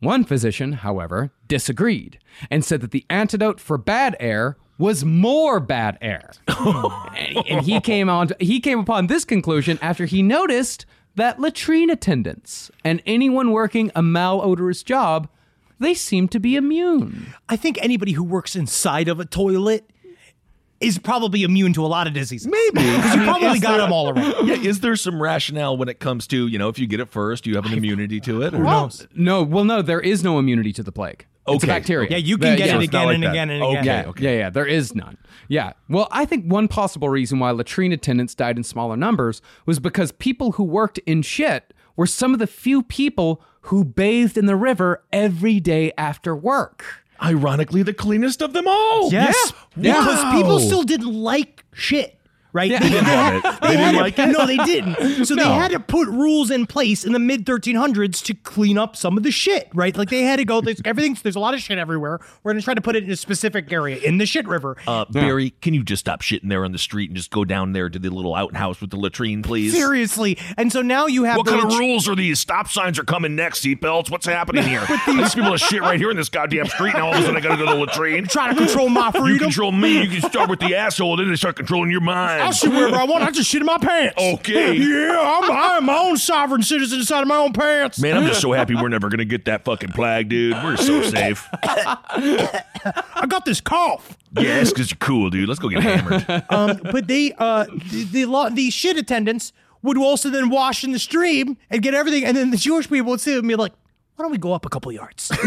One physician, however, disagreed and said that the antidote for bad air was more bad air. and, and he came on he came upon this conclusion after he noticed that latrine attendants and anyone working a malodorous job, they seem to be immune. I think anybody who works inside of a toilet is probably immune to a lot of diseases. Maybe. Because you probably got them all around. Yeah, is there some rationale when it comes to, you know, if you get it first, you have an immunity to it? Or Well, No, well no, there is no immunity to the plague. It's a Okay. bacteria. Yeah, you can The- get yeah, it again like and that. again and Okay. again. Yeah, okay. yeah, yeah. There is none. Yeah. Well, I think one possible reason why latrine attendants died in smaller numbers was because people who worked in shit were some of the few people who bathed in the river every day after work. Ironically, the cleanest of them all. Yes. Yeah. Because Wow. people still didn't like shit. Right? Yeah. They, They didn't love it. They had didn't to- like it? No, they didn't. So they had to put rules in place in the mid 1300s to clean up some of the shit, right? Like they had to go, there's everything's, there's a lot of shit everywhere. We're going to try to put it in a specific area in the shit river. Uh, Barry, can you just stop shitting there on the street and just go down there to the little outhouse with the latrine, please? Seriously. And so now you have What the kind of rules are these? Stop signs are coming next, seatbelts. What's happening here? these people are shit right here in this goddamn street, and all of a sudden I gotta go to the latrine. trying to control my freedom. You control me. You can start with the asshole, then they start controlling your mind. I'll shit wherever I want. I just shit in my pants. Okay. Yeah, I'm, I'm my own sovereign citizen inside of my own pants. Man, I'm just so happy we're never gonna get that fucking plague, dude. We're so safe. I got this cough. Yeah, it's because you're cool, dude. Let's go get hammered. Um, but they, uh, the, the, lo- the shit attendants would also then wash in the stream and get everything. And then the Jewish people would sit and be like, why don't we go up a couple yards?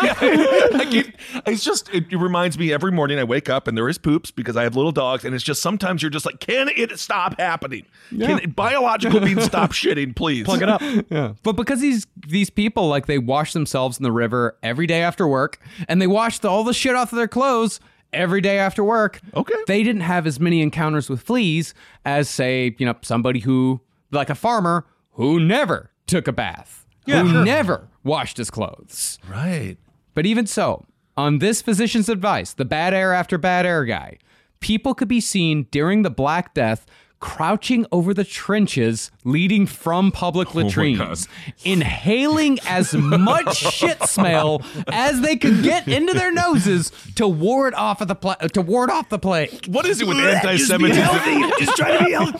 I keep, it's just it, it reminds me every morning I wake up and there is poops because I have little dogs and it's just sometimes you're just like can it stop happening can it, biological beings stop shitting please Plug it up. Yeah. But because these these people like they wash themselves in the river every day after work and they wash the, all the shit off of their clothes every day after work. Okay. They didn't have as many encounters with fleas as say, you know, somebody who like a farmer who never took a bath. Yeah, who sure. never washed his clothes. right But even so, on this physician's advice, the bad air after bad air guy, people could be seen during the Black Death crouching over the trenches leading from public oh latrines, inhaling as much shit smell as they could get into their noses to ward off of the pla- to ward off the plague. what is it with anti-semitism Just trying to be healthy.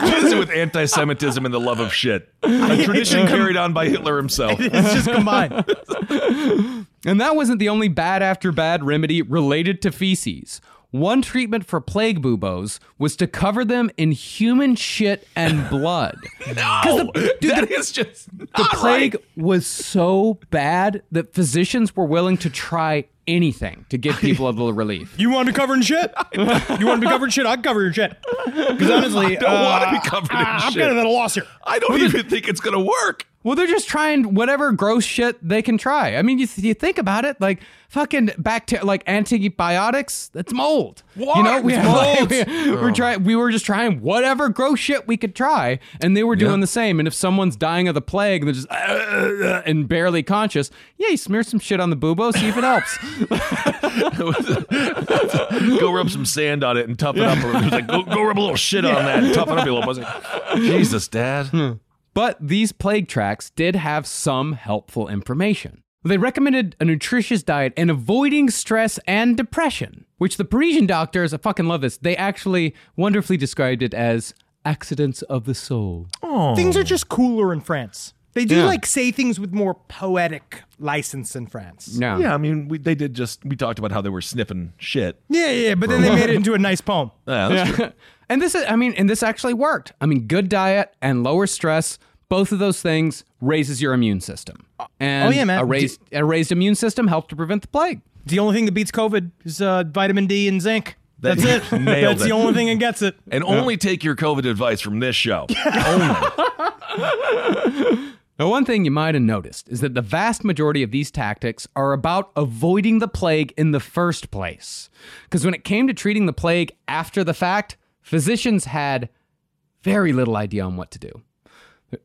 what is it with anti-semitism and the love of shit a tradition carried on by Hitler himself it's just combined. And that wasn't the only bad after bad remedy related to feces. One treatment for plague buboes was to cover them in human shit and blood. no that is just The not plague right. was so bad that physicians were willing to try anything to give people a little relief. You want to be covered in shit? You want to be covered in shit? I'd cover your shit. Because honestly, I don't want to uh, be covered in I- I'm shit kind of at a loss here. I don't even think it's gonna work Well, they're just trying whatever gross shit they can try. I mean, you, you think about it, like fucking bacteria, like antibiotics. That's mold. What? You know, we, mold. we, we're trying. We were just trying whatever gross shit we could try, and they were doing the same. And if someone's dying of the plague, they're just uh, uh, and barely conscious. Yeah, you smear some shit on the bubo, see if it helps. go rub some sand on it and toughen up. It was like, go, go rub a little shit on that and toughen up a little. Was it? Jesus, Dad. But these plague tracks did have some helpful information. They recommended a nutritious diet and avoiding stress and depression, which the Parisian doctors, I fucking love this, they actually wonderfully described it as accidents of the soul. Things are just cooler in France. They do Yeah. like say things with more poetic license in France. Yeah. Yeah, I mean, we, they did just. We talked about how they were sniffing shit. Yeah, yeah, but then they made it into a nice poem. Yeah, that's true. and this is, I mean, and this actually worked. I mean, good diet and lower stress, both of those things raises your immune system. And oh, yeah, man. A raised, a raised immune system helped to prevent the plague. The only thing that beats COVID is uh, vitamin D and zinc. That's it. Nailed That's it. the only thing that gets it. And only take your COVID advice from this show. only. Now, one thing you might have noticed is that the vast majority of these tactics are about avoiding the plague in the first place. Because when it came to treating the plague after the fact, physicians had very little idea on what to do.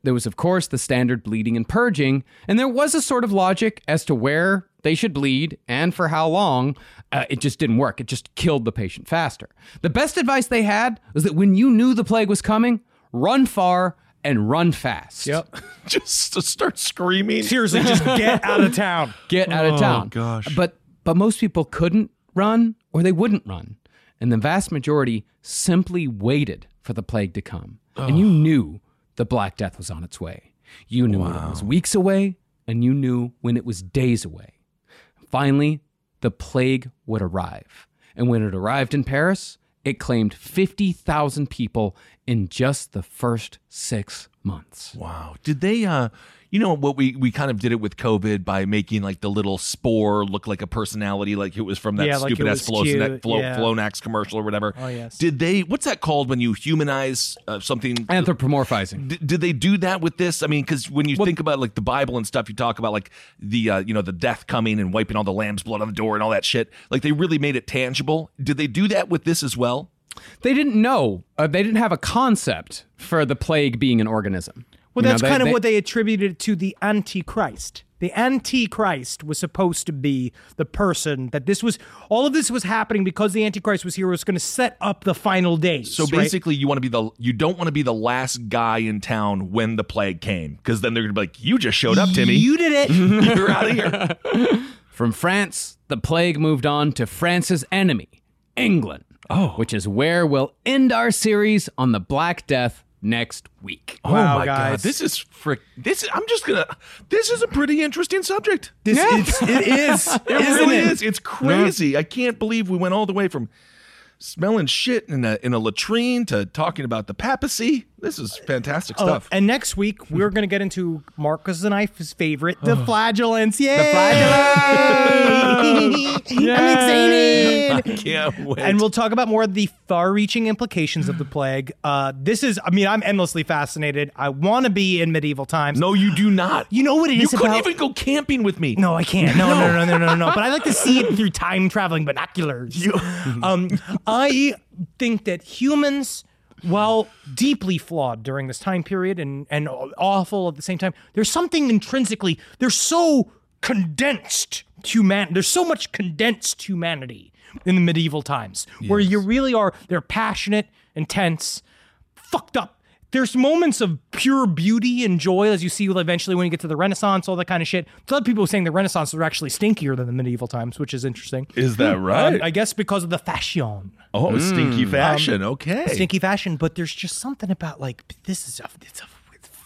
There was, of course, the standard bleeding and purging, and there was a sort of logic as to where they should bleed and for how long. Uh, it just didn't work. It just killed the patient faster. The best advice they had was that when you knew the plague was coming, run far and run fast. Yep. just to start screaming. Seriously, just get out of town. Get out of oh, town. Oh, gosh. But but most people couldn't run or they wouldn't run. And the vast majority simply waited for the plague to come. And you knew the Black Death was on its way. You knew when it was weeks away, and you knew when it was days away. Finally, the plague would arrive. And when it arrived in Paris, it claimed 50,000 people in just the first six months. Wow. Did they uh you know what we we kind of did it with COVID by making like the little spore look like a personality, like it was from that Yeah, stupid it ass was Flo- yeah. Flonax commercial or whatever. Oh, yes. Did they? What's that called when you humanize uh, something? Anthropomorphizing. D- did they do that with this? I mean, because when you think about like the Bible and stuff, you talk about like the uh, you know the death coming and wiping all the lamb's blood on the door and all that shit. Like they really made it tangible. Did they do that with this as well? They didn't know. Uh, they didn't have a concept for the plague being an organism. Well, You know, that's they- kind of they- what they attributed to the Antichrist. The Antichrist was supposed to be the person that this was. All of this was happening because the Antichrist was here. Was going to set up the final days. So right? basically, you want to be the you don't want to be the last guy in town when the plague came, because then they're gonna be like, "You just showed up, Timmy. you did it. You're out of here." From France, the plague moved on to France's enemy, England. Oh. Which is where we'll end our series on the Black Death next week. oh Wow, my god, guys. this is frick. This is- I'm just gonna. This is a pretty interesting subject. This it's, it is. It isn't really it? is. It's crazy. I can't believe we went all the way from smelling shit in a in a latrine to talking about the papacy. This is fantastic Oh, stuff. and next week we're going to get into Marcus and I's favorite, the flagellants. Yay! I'm excited. I can't wait. And we'll talk about more of the far-reaching implications of the plague. Uh, this is, I mean, I'm endlessly fascinated. I want to be in medieval times. no, you do not. You know what it You is couldn't about- even go camping with me. No, I can't. No, no, no, no, no, no, no. But I like to see it through time traveling binoculars. um, I think that humans, while deeply flawed during this time period and, and awful at the same time, there's something intrinsically, they're so condensed human there's so much condensed humanity in the medieval times where you really are they're passionate intense fucked up. There's moments of pure beauty and joy as you see eventually when you get to the Renaissance, all that kind of shit. A lot of people are saying the Renaissance were actually stinkier than the medieval times, which is interesting. Is that right? Um, I guess because of the fashion, oh, stinky fashion. okay. stinky fashion. But there's just something about like this is a, it's, a,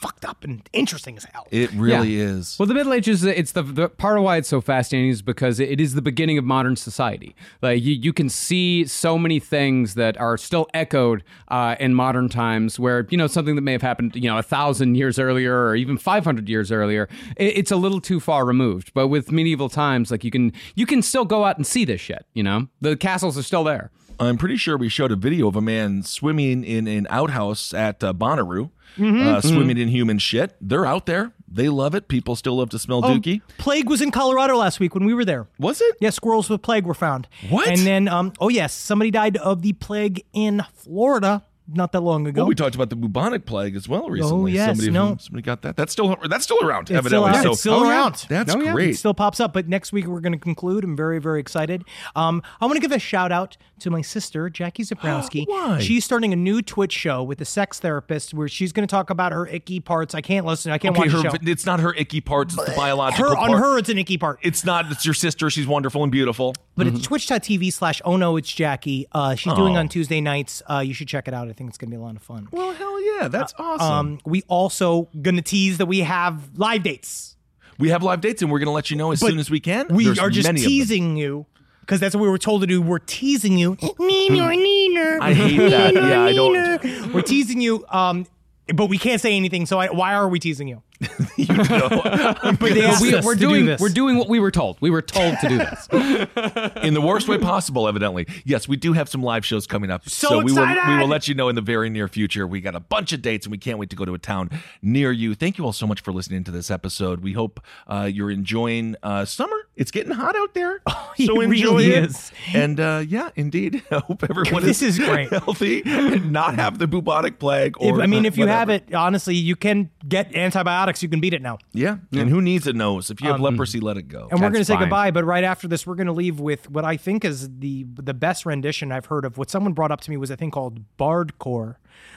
fucked up and interesting as hell. It really Yeah. is. Well, the Middle Ages, it's the, the part of why it's so fascinating is because it is the beginning of modern society. Like you, you can see so many things that are still echoed uh, in modern times, where you know something that may have happened, you know, a thousand years earlier or even five hundred years earlier, it, it's a little too far removed. But with medieval times, like you can you can still go out and see this shit. You know, the castles are still there. I'm pretty sure we showed a video of a man swimming in an outhouse at uh, Bonnaroo, Mm-hmm. uh, swimming in human shit. They're out there. They love it. People still love to smell Oh, dookie. plague was in Colorado last week when we were there. Was it? Yeah, squirrels with plague were found. What? And then, um, oh yes, somebody died of the plague in Florida not that long ago. Well, we talked about the bubonic plague as well recently. Oh, yes, somebody, no. somebody got that. That's still that's still around. It's still evidently. out. So It's still Oh, around. That's Oh, yeah. great. It still pops up, but next week we're going to conclude. I'm very, very excited. Um, I want to give a shout out to my sister, Jackie Zebrowski. Why? She's starting a new Twitch show with a sex therapist where she's going to talk about her icky parts. I can't listen. I can't okay, watch her, the show. it's not her icky parts. It's the biological Her, on her, it's an icky part. It's not. It's your sister. She's wonderful and beautiful. But Mm-hmm. it's twitch.tv slash oh no, it's Jackie. Uh, she's doing on Tuesday nights. Uh, you should check it out. I think it's going to be a lot of fun. Well, hell yeah, that's awesome. Um, we also going to tease that we have live dates. we have live dates, and we're going to let you know as But soon as we can. We There's are just many of them. teasing you because that's what we were told to do. We're teasing you. Neener, neener. I hate that. Yeah, I don't- We're teasing you. Um, but we can't say anything. So I, why are we teasing you? but they asked we, do doing this. we're doing what we were told. We were told to do this. in the worst way possible. Evidently, yes, we do have some live shows coming up. So we will we will let you know in the very near future. We got a bunch of dates, and we can't wait to go to a town near you. Thank you all so much for listening to this episode. We hope uh, you're enjoying uh, summer. It's getting hot out there, he so enjoy really it. is. And uh, yeah, indeed, I hope everyone This is great. healthy, and not have the bubonic plague. If- Or I mean, if you have it, honestly, you can get antibiotics. You can beat it now. yeah. And who needs a nose? If you have leprosy, let it go. And we're going to say goodbye, but right after this, we're going to leave with what I think is the the best rendition I've heard of. What someone brought up to me was a thing called bardcore,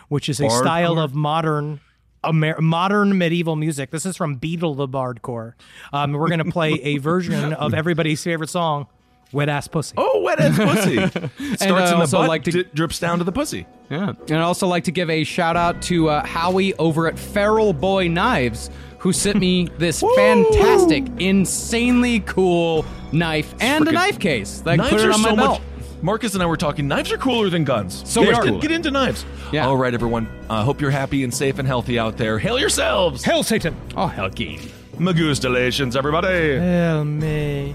which is a style of modern. Amer- modern medieval music. This is from Beedle the Bardcore. Um, we're going to play a version of everybody's favorite song, "Wet Ass Pussy." Oh, wet ass pussy. Starts I in the also butt, like to- di- drips down to the pussy. Yeah. And I'd also like to give a shout out to uh, Howie over at Feral Boy Knives, who sent me this fantastic, insanely cool knife and a knife case. That I Knives put it on my so belt. much. Marcus and I were talking. Knives are cooler than guns. So They much are. Get into knives. Yeah. All right, everyone. Uh, hope you're happy and safe and healthy out there. Hail yourselves. Hail Satan! Oh, hell, game. Magustalations, everybody. Hail me.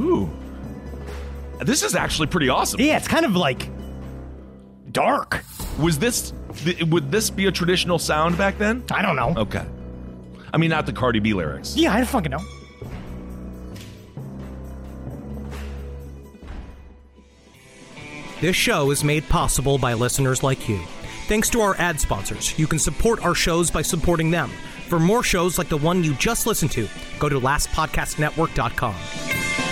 Ooh. This is actually pretty awesome. Yeah, it's kind of like dark. Was this th- would this be a traditional sound back then? I don't know. Okay. I mean, not the Cardi B lyrics. Yeah, I don't fucking know. This show is made possible by listeners like you. Thanks to our ad sponsors, you can support our shows by supporting them. For more shows like the one you just listened to, go to lastpodcastnetwork.com.